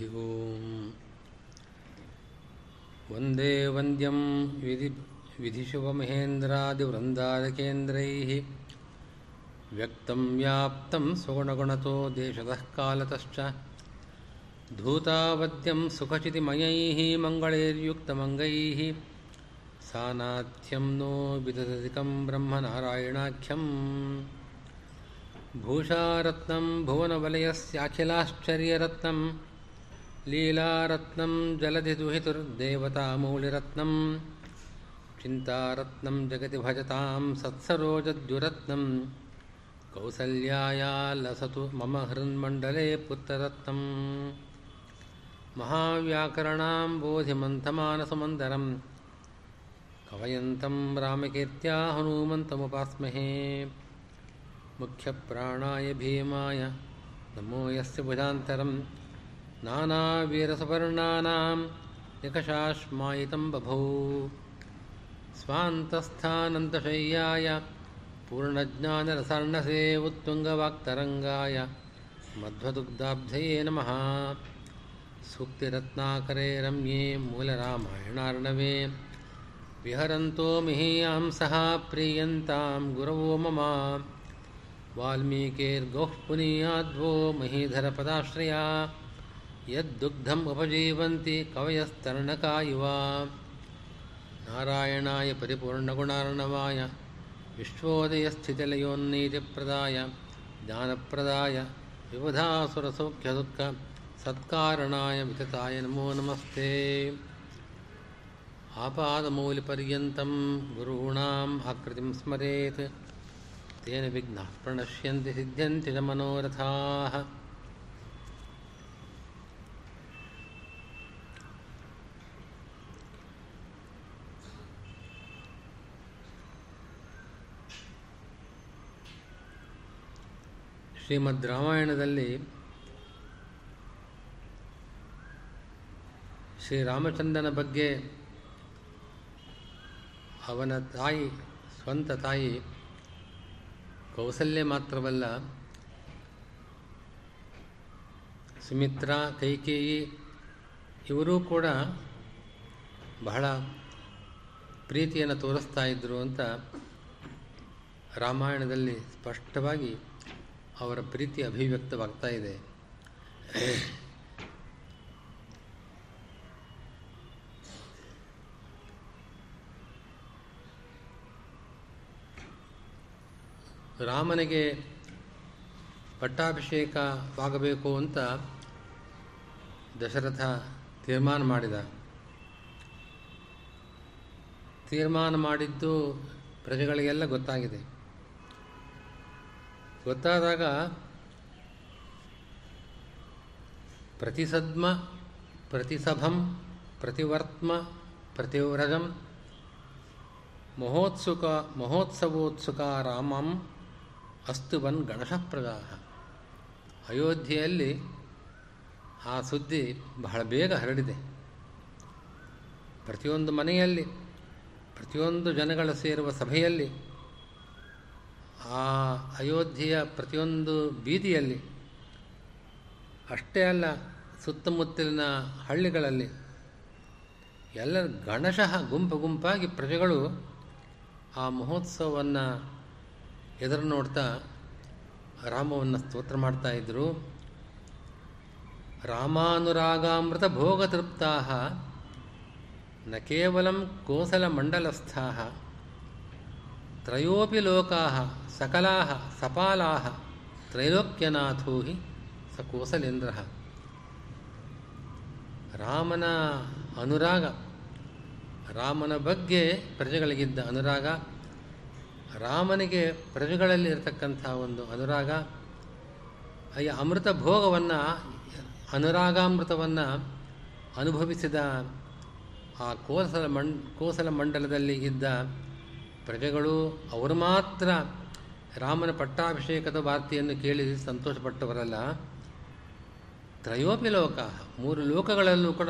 हरिः ओम्। वंदे वन्द्यं विधि विधिशुभमहेन्द्रादिवृन्दारकेन्द्रैः। व्यक्तं व्याप्तं सुगुणगुणतो देशतः कालतश्च। धूतावद्यं सुखचितिमयैः मङ्गलैर्युक्तमङ्गैः सानाथ्यं नो विदधतिकं ब्रह्मनारायणाख्यम्। भूषारत्नं भुवनवलयस्याखिलाश्चर्यरत्नं लीलारत्नं जलधिदुहितुर्देवतामौलिरत्नं, चिन्तारत्नं जगति भजतां सत्सरोजद्युरत्नं कौसल्याया लसतु मम हृन्मण्डले पुत्ररत्नं। महाव्याकरणां बोधिमन्थमानसमन्दरं कवयन्तं रामकीर्त्या हनूमन्तमुपास्महे। मुख्यप्राणाय भीमाय नमो यस्य भुजान्तरं नानावीरसवर्णानां निकषाश्मायितं बभौ। स्वान्तस्थानन्तशय्याय पूर्णज्ञानरसर्णसे उत्तुङ्गवाक्तरङ्गाय मध्वदुग्धाब्धये नमः। सूक्तिरत्नाकरे रम्ये मूलरामायणार्णवे, विहरन्तो मिहीयां सह प्रीयन्तां गुरवो मम। वाल्मीकिर्गौः पुनीयाद्वो महीधरपदाश्रया यद्दुग्धम् उपजीवन्ति कवयस्तरणका इव नारायणाय परिपूर्णगुणार्णवाय, विश्वोदयस्थितिलयोन्नीतिप्रदाय, ज्ञानप्रदाय, विबुधासुरसौख्यदुःख सत्कारणाय वितताय नमो नमस्ते। आपादमौलिपर्यन्तं गुरूणाम् आकृतिं स्मरेत्। तेन विघ्नाः प्रणश्यन्ति सिद्ध्यन्ति च मनोरथाः। ಶ್ರೀಮದ್ ರಾಮಾಯಣದಲ್ಲಿ ಶ್ರೀರಾಮಚಂದ್ರನ ಬಗ್ಗೆ ಅವನ ತಾಯಿ, ಸ್ವಂತ ತಾಯಿ ಕೌಸಲ್ಯ ಮಾತ್ರವಲ್ಲ, ಸುಮಿತ್ರಾ, ಕೈಕೇಯಿ ಇವರೂ ಕೂಡ ಬಹಳ ಪ್ರೀತಿಯನ್ನು ತೋರಿಸ್ತಾ ಇದ್ದರು ಅಂತ ರಾಮಾಯಣದಲ್ಲಿ ಸ್ಪಷ್ಟವಾಗಿ ಅವರ ಪ್ರೀತಿ ಅಭಿವ್ಯಕ್ತವಾಗ್ತಾ ಇದೆ. ರಾಮನಿಗೆ ಪಟ್ಟಾಭಿಷೇಕವಾಗಬೇಕು ಅಂತ ದಶರಥ ತೀರ್ಮಾನ ಮಾಡಿದ. ತೀರ್ಮಾನ ಮಾಡಿದ್ದು ಪ್ರಜೆಗಳಿಗೆಲ್ಲ ಗೊತ್ತಾಗಿದೆ. ಗೊತ್ತಾದಾಗ ಪ್ರತಿಸದ್ಮ, ಪ್ರತಿಸಭಂ, ಪ್ರತಿವರ್ತ್ಮ, ಪ್ರತಿವ್ರಜಂ, ಮಹೋತ್ಸುಕ, ಮಹೋತ್ಸವೋತ್ಸುಕ ರಾಮಂ ಅಸ್ತುವನ್ ಗಣಶಃ ಪ್ರಜಾ ಅಯೋಧ್ಯೆಯಲ್ಲಿ ಆ ಸುದ್ದಿ ಬಹಳ ಬೇಗ ಹರಡಿದೆ. ಪ್ರತಿಯೊಂದು ಮನೆಯಲ್ಲಿ, ಪ್ರತಿಯೊಂದು ಜನಗಳ ಸೇರುವ ಸಭೆಯಲ್ಲಿ ಆ ಅಯೋಧ್ಯೆಯ ಪ್ರತಿಯೊಂದು ಬೀದಿಯಲ್ಲಿ, ಅಷ್ಟೇ ಅಲ್ಲ ಸುತ್ತಮುತ್ತಲಿನ ಹಳ್ಳಿಗಳಲ್ಲಿ ಎಲ್ಲ ಗಣಶಃ ಗುಂಪು ಗುಂಪಾಗಿ ಪ್ರಜೆಗಳು ಆ ಮಹೋತ್ಸವವನ್ನು ಎದುರು ನೋಡ್ತಾ ರಾಮವನ್ನು ಸ್ತೋತ್ರ ಮಾಡ್ತಾ ಇದ್ದರು ರಾಮಾನುರಾಗಾಮೃತ ಭೋಗತೃಪ್ತಾ ನ ಕೇವಲ ಕೋಸಲಮಂಡಲಸ್ಥಾ ತ್ರಯೋಪಿ ಲೋಕಾ ಸಕಲಾ ಸಪಾಲಾ ತ್ರೈಲೋಕ್ಯನಾಥೋ ಹಿ ಸ ಕೋಸಲೇಂದ್ರ ರಾಮನ ಅನುರಾಗ, ರಾಮನ ಬಗ್ಗೆ ಪ್ರಜೆಗಳಿಗಿದ್ದ ಅನುರಾಗ, ರಾಮನಿಗೆ ಪ್ರಜೆಗಳಲ್ಲಿ ಇರತಕ್ಕಂಥ ಒಂದು ಅನುರಾಗ, ಈ ಅಮೃತ ಭೋಗವನ್ನು, ಅನುರಾಗಾಮೃತವನ್ನು ಅನುಭವಿಸಿದ ಆ ಕೋಸಲ ಮಂಡ್, ಕೋಸಲ ಮಂಡಲದಲ್ಲಿ ಇದ್ದ ಪ್ರಜೆಗಳು ಅವರು ಮಾತ್ರ ರಾಮನ ಪಟ್ಟಾಭಿಷೇಕದ ವಾರ್ತೆಯನ್ನು ಕೇಳಿ ಸಂತೋಷಪಟ್ಟವರಲ್ಲ. ತ್ರಯೋಪಿ ಲೋಕ, ಮೂರು ಲೋಕಗಳಲ್ಲೂ ಕೂಡ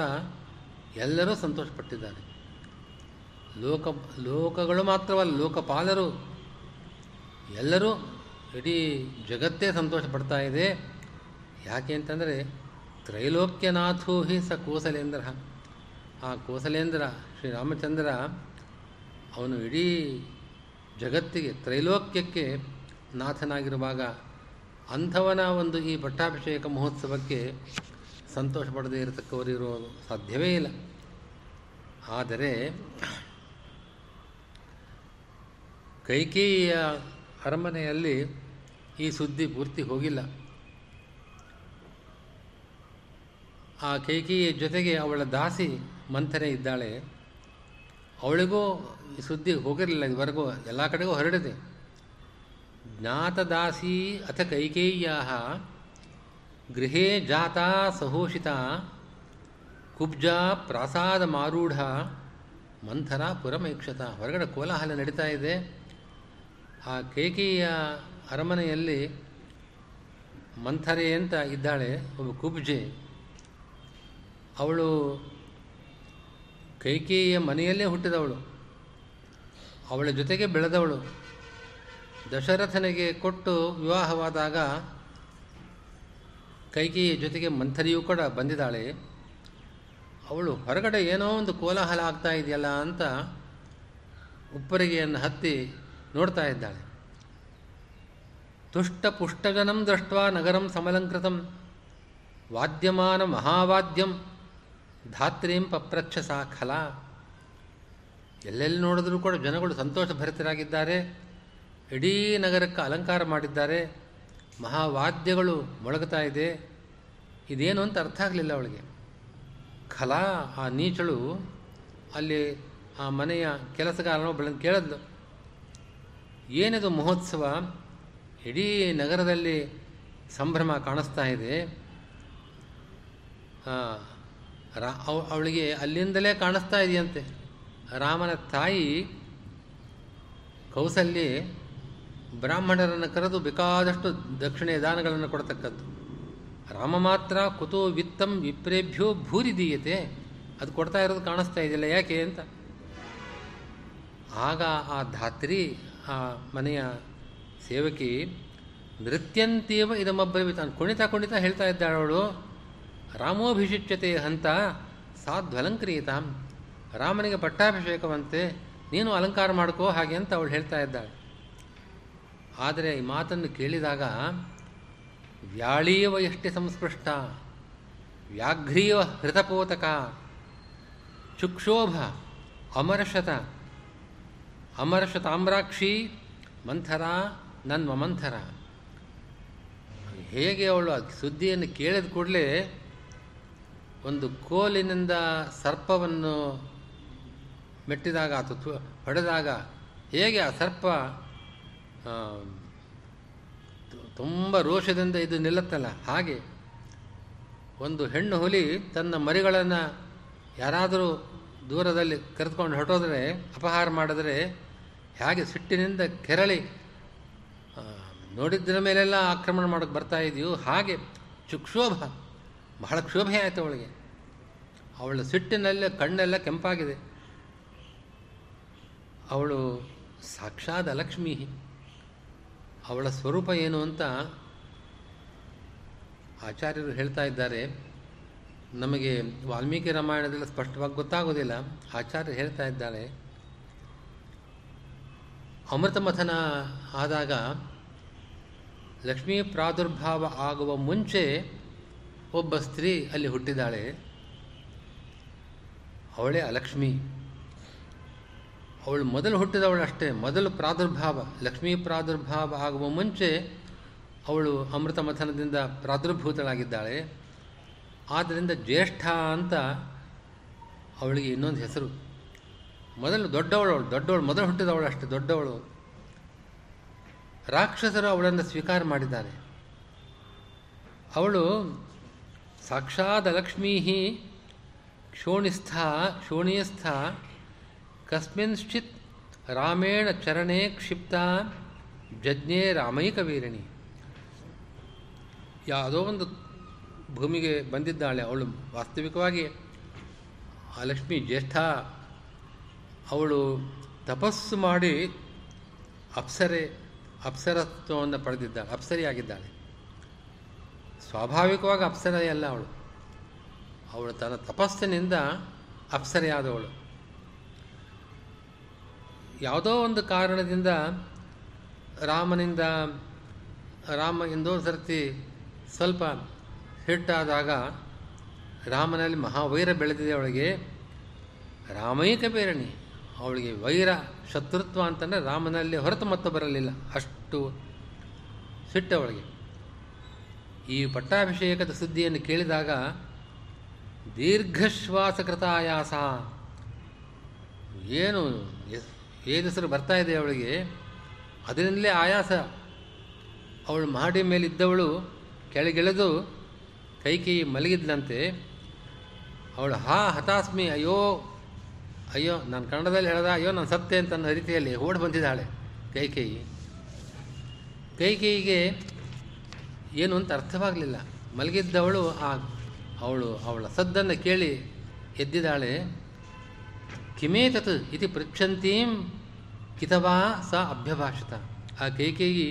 ಎಲ್ಲರೂ ಸಂತೋಷಪಟ್ಟಿದ್ದಾರೆ. ಲೋಕ, ಲೋಕಗಳು ಮಾತ್ರವಲ್ಲ, ಲೋಕಪಾಲರು ಎಲ್ಲರೂ ಇಡೀ ಜಗತ್ತೇ ಸಂತೋಷ ಪಡ್ತಾ ಇದೆ. ಯಾಕೆ ಅಂತಂದರೆ, ತ್ರೈಲೋಕ್ಯನಾಥೋ ಹಿ ಸ ಕೋಸಲೇಂದ್ರ. ಆ ಕೋಸಲೇಂದ್ರ ಶ್ರೀರಾಮಚಂದ್ರ ಅವನು ಇಡೀ ಜಗತ್ತಿಗೆ, ತ್ರೈಲೋಕ್ಯಕ್ಕೆ ನಾಥನಾಗಿರುವಾಗ ಅಂಥವನ ಒಂದು ಈ ಪಟ್ಟಾಭಿಷೇಕ ಮಹೋತ್ಸವಕ್ಕೆ ಸಂತೋಷ ಪಡದೇ ಇರತಕ್ಕವರು ಇರೋದು ಸಾಧ್ಯವೇ ಇಲ್ಲ. ಆದರೆ ಕೈಕೇಯಿಯ ಅರಮನೆಯಲ್ಲಿ ಈ ಸುದ್ದಿ ಪೂರ್ತಿ ಹೋಗಿಲ್ಲ. ಆ ಕೈಕೇಯಿಯ ಜೊತೆಗೆ ಅವಳ ದಾಸಿ ಮಂಥನೆ ಇದ್ದಾಳೆ. ಅವಳಿಗೂ ಈ ಸುದ್ದಿ ಹೋಗಿರಲಿಲ್ಲ, ಇದುವರೆಗೂ ಎಲ್ಲ ಕಡೆಗೂ ಹರಡಿದೆ. ಜ್ಞಾತದಾಸಿ ಅಥ ಕೈಕೇಯ್ಯಾ ಗೃಹೇ ಜಾತಾ ಸಹೋಷಿತ ಕುಬ್ಜಾ ಪ್ರಾಸಾದ ಮಾರೂಢ ಮಂಥರ ಪುರಮೇಕ್ಷತ. ಹೊರಗಡೆ ಕೋಲಾಹಲ ನಡೀತಾ ಇದೆ. ಆ ಕೈಕೇಯ ಅರಮನೆಯಲ್ಲಿ ಮಂಥರೆ ಅಂತ ಇದ್ದಾಳೆ ಒಬ್ಬ ಕುಬ್ಜೆ. ಅವಳು ಕೈಕೇಯಿಯ ಮನೆಯಲ್ಲೇ ಹುಟ್ಟಿದವಳು. ಅವಳ ಜೊತೆಗೆ ಬೆಳೆದವಳು. ದಶರಥನಿಗೆ ಕೊಟ್ಟು ವಿವಾಹವಾದಾಗ ಕೈಕೇಯಿಯ ಜೊತೆಗೆ ಮಂಥರಿಯೂ ಕೂಡ ಬಂದಿದ್ದಾಳೆ. ಅವಳು, ಹೊರಗಡೆ ಏನೋ ಒಂದು ಕೋಲಾಹಲ ಆಗ್ತಾ ಇದೆಯಲ್ಲ ಅಂತ ಉಪ್ಪರಿಗೆಯನ್ನು ಹತ್ತಿ ನೋಡ್ತಾ ಇದ್ದಾಳೆ. ತುಷ್ಟ ಪುಷ್ಟಜನಂ ದೃಷ್ಟ ನಗರಂ ಸಮಲಂಕೃತಂ, ವಾದ್ಯಮಾನ ಮಹಾವಾದ್ಯಂ, ಧಾತ್ರೀಂ ಪಪ್ರಚ್ಛ ಸಾ ಖಲ ಎಲ್ಲೆಲ್ಲಿ ನೋಡಿದ್ರೂ ಕೂಡ ಜನಗಳು ಸಂತೋಷ ಭರಿತರಾಗಿದ್ದಾರೆ. ಇಡೀ ನಗರಕ್ಕೆ ಅಲಂಕಾರ ಮಾಡಿದ್ದಾರೆ. ಮಹಾವಾದ್ಯಗಳು ಮೊಳಗುತ್ತಾ ಇದೆ. ಇದೇನು ಅಂತ ಅರ್ಥ ಆಗಲಿಲ್ಲ ಅವಳಿಗೆ. ಕಲಾ ಆ ನೀಚಳು ಅಲ್ಲಿ ಆ ಮನೆಯ ಕೆಲಸಗಾರನೋ ಬೆಳ ಕೇಳಿದ್ಲು. ಏನಿದು ಮಹೋತ್ಸವ? ಇಡೀ ನಗರದಲ್ಲಿ ಸಂಭ್ರಮ ಕಾಣಿಸ್ತಾ ಇದೆ. ಅವಳಿಗೆ ಅಲ್ಲಿಂದಲೇ ಕಾಣಿಸ್ತಾ ಇದೆಯಂತೆ. ರಾಮನ ತಾಯಿ ಕೌಸಲ್ಯ ಬ್ರಾಹ್ಮಣರನ್ನು ಕರೆದು ಬೇಕಾದಷ್ಟು ದಕ್ಷಿಣೆ ದಾನಗಳನ್ನು ಕೊಡತಕ್ಕದ್ದು. ರಾಮ ಮಾತ್ರ ಕುತೋ ವಿತ್ತಂ ವಿಪ್ರೇಭ್ಯೋ ಭೂರಿ ದೀಯತೆ. ಅದು ಕೊಡ್ತಾ ಇರೋದು ಕಾಣಿಸ್ತಾ ಇದೆಯಲ್ಲ, ಯಾಕೆ ಅಂತ? ಆಗ ಆ ಧಾತ್ರಿ, ಆ ಮನೆಯ ಸೇವಕಿ, ನೃತ್ಯಂತೀವ ಇದಮಬ್ರವಿ ತಾನು ಕುಣಿತಾ ಕುಣಿತಾ ಹೇಳ್ತಾ ಇದ್ದಾಳವಳು ರಾಮೋಭಿಷಿಚ್ಯತೆ ಹಂತ ಸಾಧ್ವಲಂಕ್ರಿಯತ. ರಾಮನಿಗೆ ಪಟ್ಟಾಭಿಷೇಕವಂತೆ ನೀನು ಅಲಂಕಾರ ಮಾಡ್ಕೋ ಹಾಗೆ ಅಂತ ಅವಳು ಹೇಳ್ತಾ ಇದ್ದಾಳೆ. ಆದರೆ ಈ ಮಾತನ್ನು ಕೇಳಿದಾಗ ವ್ಯಾಳೀವ ಎಷ್ಟೇ ಸಂಸ್ಪೃಷ್ಟ ವ್ಯಾಘ್ರೀವ ಹೃತಪೋತಕ, ಚುಕ್ಷೋಭ ಅಮರಶತ, ಅಮರಶತಾಮ್ರಾಕ್ಷಿ ಮಂಥರ ನನ್ನ ಮಂಥರ. ಹೇಗೆ ಅವಳು ಸುದ್ದಿಯನ್ನು ಕೇಳಿದ ಕೂಡಲೇ ಒಂದು ಕೋಲಿನಿಂದ ಸರ್ಪವನ್ನು ಮೆಟ್ಟಿದಾಗ ಅಥವಾ ಹೊಡೆದಾಗ ಹೇಗೆ ಆ ಸರ್ಪ ತುಂಬ ರೋಷದಿಂದ ಇದು ನಿಲ್ಲತ್ತಲ್ಲ? ಹಾಗೆ ಒಂದು ಹೆಣ್ಣು ಹುಲಿ ತನ್ನ ಮರಿಗಳನ್ನು ಯಾರಾದರೂ ದೂರದಲ್ಲಿ ಕರೆದುಕೊಂಡು ಹೊಟ್ಟೋದ್ರೆ ಅಪಹಾರ ಮಾಡಿದ್ರೆ ಹೇಗೆ ಸಿಟ್ಟಿನಿಂದ ಕೆರಳಿ ನೋಡಿದ್ರ ಮೇಲೆಲ್ಲ ಆಕ್ರಮಣ ಮಾಡೋಕ್ಕೆ ಬರ್ತಾ ಇದೆಯೋ ಹಾಗೆ ಚುಕ್ಷೋಭ, ಬಹಳ ಕ್ಷೋಭೆ ಆಯಿತು ಅವಳಿಗೆ. ಅವಳ ಸಿಟ್ಟಿನಲ್ಲೇ ಕಣ್ಣೆಲ್ಲ ಕೆಂಪಾಗಿದೆ. ಅವಳು ಸಾಕ್ಷಾತ್ ಅಲಕ್ಷ್ಮಿ. ಅವಳ ಸ್ವರೂಪ ಏನು ಅಂತ ಆಚಾರ್ಯರು ಹೇಳ್ತಾ ಇದ್ದಾರೆ. ನಮಗೆ ವಾಲ್ಮೀಕಿ ರಾಮಾಯಣದಲ್ಲಿ ಸ್ಪಷ್ಟವಾಗಿ ಗೊತ್ತಾಗೋದಿಲ್ಲ. ಆಚಾರ್ಯರು ಹೇಳ್ತಾ ಇದ್ದಾರೆ. ಅಮೃತ ಮಥನ ಆದಾಗ ಲಕ್ಷ್ಮೀ ಪ್ರಾದುರ್ಭಾವ ಆಗುವ ಮುಂಚೆ ಒಬ್ಬ ಸ್ತ್ರೀ ಅಲ್ಲಿ ಹುಟ್ಟಿದ್ದಾಳೆ ಅವಳೇ ಅಲಕ್ಷ್ಮಿ. ಅವಳು ಮೊದಲು ಹುಟ್ಟಿದವಳು ಅಷ್ಟೇ, ಮೊದಲು ಪ್ರಾದುರ್ಭಾವ, ಲಕ್ಷ್ಮೀ ಪ್ರಾದುರ್ಭಾವ ಆಗುವ ಮುಂಚೆ ಅವಳು ಅಮೃತ ಮಥನದಿಂದ ಪ್ರಾದುರ್ಭೂತಳಾಗಿದ್ದಾಳೆ. ಆದ್ದರಿಂದ ಜ್ಯೇಷ್ಠ ಅಂತ ಅವಳಿಗೆ ಇನ್ನೊಂದು ಹೆಸರು. ಮೊದಲು ದೊಡ್ಡವಳು ಅವಳು, ದೊಡ್ಡವಳು, ಮೊದಲು ಹುಟ್ಟಿದವಳು ಅಷ್ಟೇ, ದೊಡ್ಡವಳು. ರಾಕ್ಷಸರು ಅವಳನ್ನು ಸ್ವೀಕಾರ ಮಾಡಿದ್ದಾರೆ. ಅವಳು ಸಾಕ್ಷಾತ್ ಲಕ್ಷ್ಮೀ ಕ್ಷೋಣಿಸ್ಥ, ಕ್ಷೋಣಿಯಸ್ಥ ಕಸ್ಮಿನ್ಶ್ಚಿತ್ ರಾಮೇಣ ಚರಣೆ ಕ್ಷಿಪ್ತ ಜಜ್ಞೆ ರಾಮೈಕ ವೀರಣಿ ಯಾವುದೋ ಒಂದು ಭೂಮಿಗೆ ಬಂದಿದ್ದಾಳೆ ಅವಳು. ವಾಸ್ತವಿಕವಾಗಿ ಆ ಲಕ್ಷ್ಮಿ ಜ್ಯೇಷ್ಠ, ಅವಳು ತಪಸ್ಸು ಮಾಡಿ ಅಪ್ಸರೆ, ಅಪ್ಸರತ್ವವನ್ನು ಪಡೆದಿದ್ದಾಳೆ, ಅಪ್ಸರಿಯಾಗಿದ್ದಾಳೆ. ಸ್ವಾಭಾವಿಕವಾಗಿ ಅಪ್ಸರೆಯಲ್ಲ ಅವಳು. ಅವಳು ತನ್ನ ತಪಸ್ಸಿನಿಂದ ಅಪ್ಸರೆಯಾದವಳು. ಯಾವುದೋ ಒಂದು ಕಾರಣದಿಂದ ರಾಮನಿಂದ, ರಾಮ ಎಂದೋ ಸರ್ತಿ ಸ್ವಲ್ಪ ಹಿಟ್ಟಾದಾಗ ರಾಮನಲ್ಲಿ ಮಹಾವೈರ ಬೆಳೆದಿದೆ ಅವಳಿಗೆ. ರಾಮೈಕ ಬೇರಣಿ ಅವಳಿಗೆ ವೈರ, ಶತ್ರುತ್ವ ಅಂತಂದರೆ ರಾಮನಲ್ಲಿ ಹೊರತು ಮತ್ತು ಬರಲಿಲ್ಲ. ಅಷ್ಟು ಸಿಟ್ಟು ಅವಳಿಗೆ. ಈ ಪಟ್ಟಾಭಿಷೇಕದ ಸುದ್ದಿಯನ್ನು ಕೇಳಿದಾಗ ದೀರ್ಘಶ್ವಾಸಕೃತಾಯಾಸ. ಏನು ಏದಸರು ಬರ್ತಾ ಇದೆ ಅವಳಿಗೆ? ಅದರಿಂದಲೇ ಆಯಾಸ. ಅವಳು ಮಹಡಿ ಮೇಲಿದ್ದವಳು ಕೆಳಗಿಳಿದು ಕೈಕೈ ಮಲಗಿದ್ಲಂತೆ. ಅವಳು, ಹಾ, ಹತಾಸ್ಮಿ, ಅಯ್ಯೋ ಅಯ್ಯೋ, ನಾನು ಕನ್ನಡದಲ್ಲಿ ಹೇಳ್ದ, ಅಯ್ಯೋ, ನಾನು ಸತ್ತೆ ಅಂತ ಅನ್ನೋ ರೀತಿಯಲ್ಲಿ ಓಡಿ ಬಂದಿದ್ದಾಳೆ ಕೈ ಕೈಕೇಯಿಗೆ ಏನು ಅಂತ ಅರ್ಥವಾಗಲಿಲ್ಲ. ಮಲಗಿದ್ದವಳು ಆ, ಅವಳು, ಅವಳ ಸದ್ದನ್ನು ಕೇಳಿ ಎದ್ದಿದ್ದಾಳೆ. ಕಿಮೇತತ್ ಇತಿ ಪೃಚ್ಛಂತೀಂ ಕಿತವಾ ಸ ಅಭ್ಯಭಾಷಿತ. ಆ ಕೈಕೇಯಿ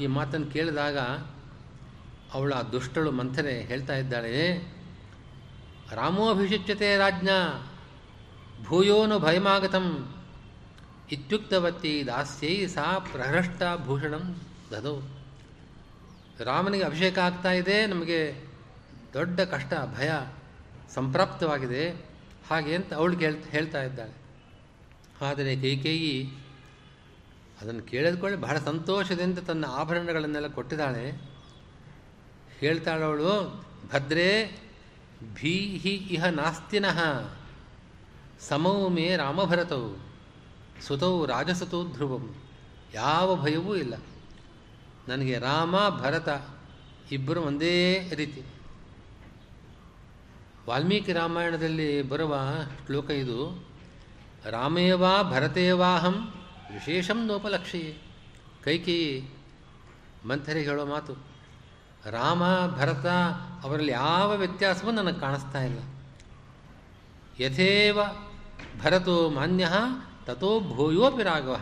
ಈ ಮಾತನ್ನು ಕೇಳಿದಾಗ ಅವಳ ದುಷ್ಟಳು ಮಂಥನೆ ಹೇಳ್ತಾ ಇದ್ದಾಳೆ ರಾಮೋಭಿಷಿಚ್ಯತೆ ರಾಜ್ಞ, ಭೂಯೋನು ಭಯಮಾಗತಂ, ಇತ್ಯುಕ್ತವತ್ತಿ ದಾಸ್ಯೈ ಸಾ ಪ್ರಹೃಷ್ಟ ಭೂಷಣಂ ದದು. ರಾಮನಿಗೆ ಅಭಿಷೇಕ ಆಗ್ತಾ ಇದೆ, ನಮಗೆ ದೊಡ್ಡ ಕಷ್ಟ, ಭಯ. ಸಂಪ್ರಾಪ್ತವಾಗಿದೆ. ಹಾಗೆ ಅಂತ ಅವಳು ಕೇಳ್ ಹೇಳ್ತಾ ಇದ್ದಾಳೆ. ಆದರೆ ಕೈಕೇಯಿ ಅದನ್ನು ಕೇಳಿದ್ಕೊಳ್ಳಿ ಬಹಳ ಸಂತೋಷದಿಂದ ತನ್ನ ಆಭರಣಗಳನ್ನೆಲ್ಲ ಕೊಟ್ಟಿದ್ದಾಳೆ. ಹೇಳ್ತಾಳವಳು, ಭದ್ರೇ ಭೀಹಿ ಇಹ ನಾಸ್ತಿನಃ, ಸಮೌ ಮೇ ರಾಮಭರತವು ಸುತೌ ರಾಜಸುತೌ ಧ್ರುವಂ. ಯಾವ ಭಯವೂ ಇಲ್ಲ. ನನಗೆ ರಾಮ, ಭರತ ಇಬ್ಬರು ಒಂದೇ ರೀತಿ. ವಾಲ್ಮೀಕಿ ರಾಮಾಯಣದಲ್ಲಿ ಬರುವ ಶ್ಲೋಕ ಇದು, ರಾಮೇವಾ ಭರತೇವಾಹಂ ವಿಶೇಷಂ ನೋಪಲಕ್ಷೆಯೇ ಕೈಕಿ ಮಂಥರಿಗೆ ಹೇಳೋ ಮಾತು, ರಾಮ, ಭರತ ಅವರಲ್ಲಿ ಯಾವ ವ್ಯತ್ಯಾಸವೂ ನನಗೆ ಕಾಣಿಸ್ತಾ ಇಲ್ಲ. ಯಥೇವ ಭರತೋ ಮಾನ್ಯ ತಥೋ ಭೂಯೋಪಿ ರಾಘವ.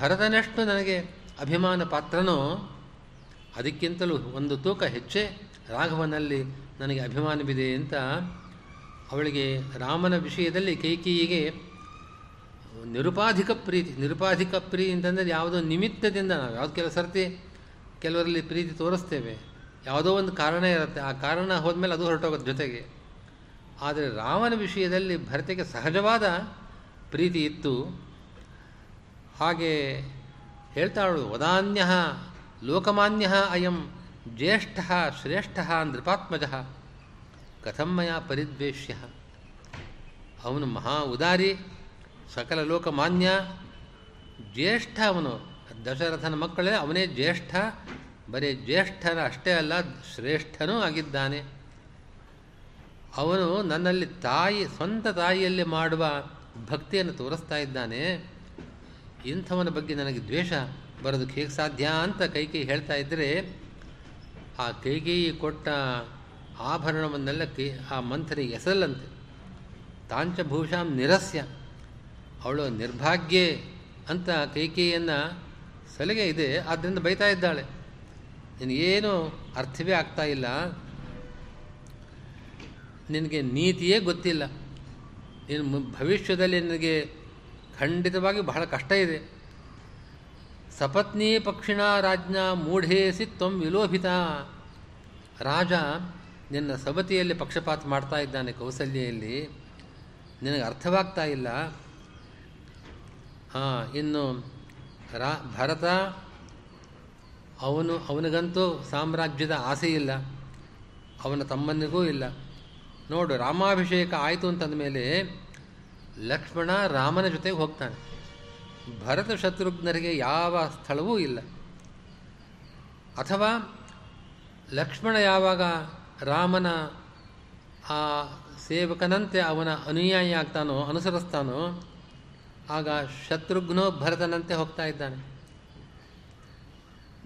ಭರತನಷ್ಟು ನನಗೆ ಅಭಿಮಾನ ಪಾತ್ರನೋ, ಅದಕ್ಕಿಂತಲೂ ಒಂದು ತೂಕ ಹೆಚ್ಚೇ ರಾಘವನಲ್ಲಿ ನನಗೆ ಅಭಿಮಾನವಿದೆ ಅಂತ ಅವಳಿಗೆ ರಾಮನ ವಿಷಯದಲ್ಲಿ ಕೈಕೇಯಿಗೆ ನಿರುಪಾಧಿಕ ಪ್ರೀತಿ ನಿರುಪಾಧಿಕ ಪ್ರೀತಿ ಅಂತಂದರೆ ಯಾವುದೋ ನಿಮಿತ್ತದಿಂದ ನಾವು ಯಾವ್ದು ಕೆಲವು ಸರ್ತಿ ಕೆಲವರಲ್ಲಿ ಪ್ರೀತಿ ತೋರಿಸ್ತೇವೆ. ಯಾವುದೋ ಒಂದು ಕಾರಣ ಇರುತ್ತೆ. ಆ ಕಾರಣ ಹೋದ್ಮೇಲೆ ಅದು ಹೊರಟೋಗೋದು ಜೊತೆಗೆ. ಆದರೆ ರಾಮನ ವಿಷಯದಲ್ಲಿ ಭರತೆಗೆ ಸಹಜವಾದ ಪ್ರೀತಿ ಇತ್ತು. ಹಾಗೆ ಹೇಳ್ತಾಳು, ವದಾನ್ಯ, ಲೋಕಮಾನ್ಯ ಅಯಂ ಜ್ಯೇಷ್ಠ ಶ್ರೇಷ್ಠ ನೃಪಾತ್ಮಜ ಕಥಮ್ಮಯ ಪರಿದ್ವೇಷ್ಯ. ಅವನು ಮಹಾ ಉದಾರಿ, ಸಕಲ ಲೋಕಮಾನ್ಯ ಜ್ಯೇಷ್ಠ ಅವನು, ದಶರಥನ ಮಕ್ಕಳೇ, ಅವನೇ ಜ್ಯೇಷ್ಠ. ಬರೀ ಜ್ಯೇಷ್ಠನ ಅಷ್ಟೇ ಅಲ್ಲ, ಶ್ರೇಷ್ಠನೂ ಆಗಿದ್ದಾನೆ. ಅವನು ನನ್ನಲ್ಲಿ ತಾಯಿ, ಸ್ವಂತ ತಾಯಿಯಲ್ಲಿ ಮಾಡುವ ಭಕ್ತಿಯನ್ನು ತೋರಿಸ್ತಾ ಇದ್ದಾನೆ. ಇಂಥವನ ಬಗ್ಗೆ ನನಗೆ ದ್ವೇಷ, ಬರೋದಕ್ಕೆ ಹೇಗೆ ಸಾಧ್ಯ ಅಂತ ಕೈಕೈ ಹೇಳ್ತಾ ಇದ್ದರೆ ಆ ಕೈಕೇಯಿ ಕೊಟ್ಟ ಆಭರಣವನ್ನೆಲ್ಲ ಕೈ, ಆ ಮಂಥನಿಗೆ ಎಸಲ್ಲಂತೆ. ತಾಂಚಭೂಷಾಂ ನಿರಸ್ಯ. ಅವಳು ನಿರ್ಭಾಗ್ಯೆ ಅಂತ ಕೈಕೇಯಿಯನ್ನು ಸಲಿಗೆ ಇದೆ ಆದ್ದರಿಂದ ಬೈತಾ ಇದ್ದಾಳೆ. ನಿನಗೇನು ಅರ್ಥವೇ ಆಗ್ತಾ ಇಲ್ಲ. ನಿನಗೆ ನೀತಿಯೇ ಗೊತ್ತಿಲ್ಲ. ನೀನು ಭವಿಷ್ಯದಲ್ಲಿ ನಿನಗೆ ಖಂಡಿತವಾಗಿ ಬಹಳ ಕಷ್ಟ ಇದೆ. ಸಪತ್ನಿ ಪಕ್ಷಿಣ ರಾಜ್ಞ ಮೂಢೇಸಿ ತ್ವಂ ವಿಲೋಭಿತ. ರಾಜ ನಿನ್ನ ಸಬತಿಯಲ್ಲಿ ಪಕ್ಷಪಾತ ಮಾಡ್ತಾ ಇದ್ದಾನೆ ಕೌಸಲ್ಯಲ್ಲಿ ನಿನಗೆ ಅರ್ಥವಾಗ್ತಾ ಇಲ್ಲ. ಹಾಂ, ಇನ್ನು ರಾ, ಭರತ, ಅವನು, ಅವನಿಗಂತೂ ಸಾಮ್ರಾಜ್ಯದ ಆಸೆ ಇಲ್ಲ. ಅವನ ತಮ್ಮನಿಗೂ ಇಲ್ಲ. ನೋಡು, ರಾಮಾಭಿಷೇಕ ಆಯಿತು ಅಂತಂದ ಮೇಲೆ ಲಕ್ಷ್ಮಣ ರಾಮನ ಜೊತೆಗೆ ಹೋಗ್ತಾನೆ. ಭರತ ಶತ್ರುಘ್ನರಿಗೆ ಯಾವ ಸ್ಥಳವೂ ಇಲ್ಲ. ಅಥವಾ ಲಕ್ಷ್ಮಣ ಯಾವಾಗ ರಾಮನ ಆ ಸೇವಕನಂತೆ ಅವನ ಅನುಯಾಯಿ ಆಗ್ತಾನೋ, ಅನುಸರಿಸ್ತಾನೋ, ಆಗ ಶತ್ರುಘ್ನೋ ಭರತನಂತೆ ಹೋಗ್ತಾ ಇದ್ದಾನೆ.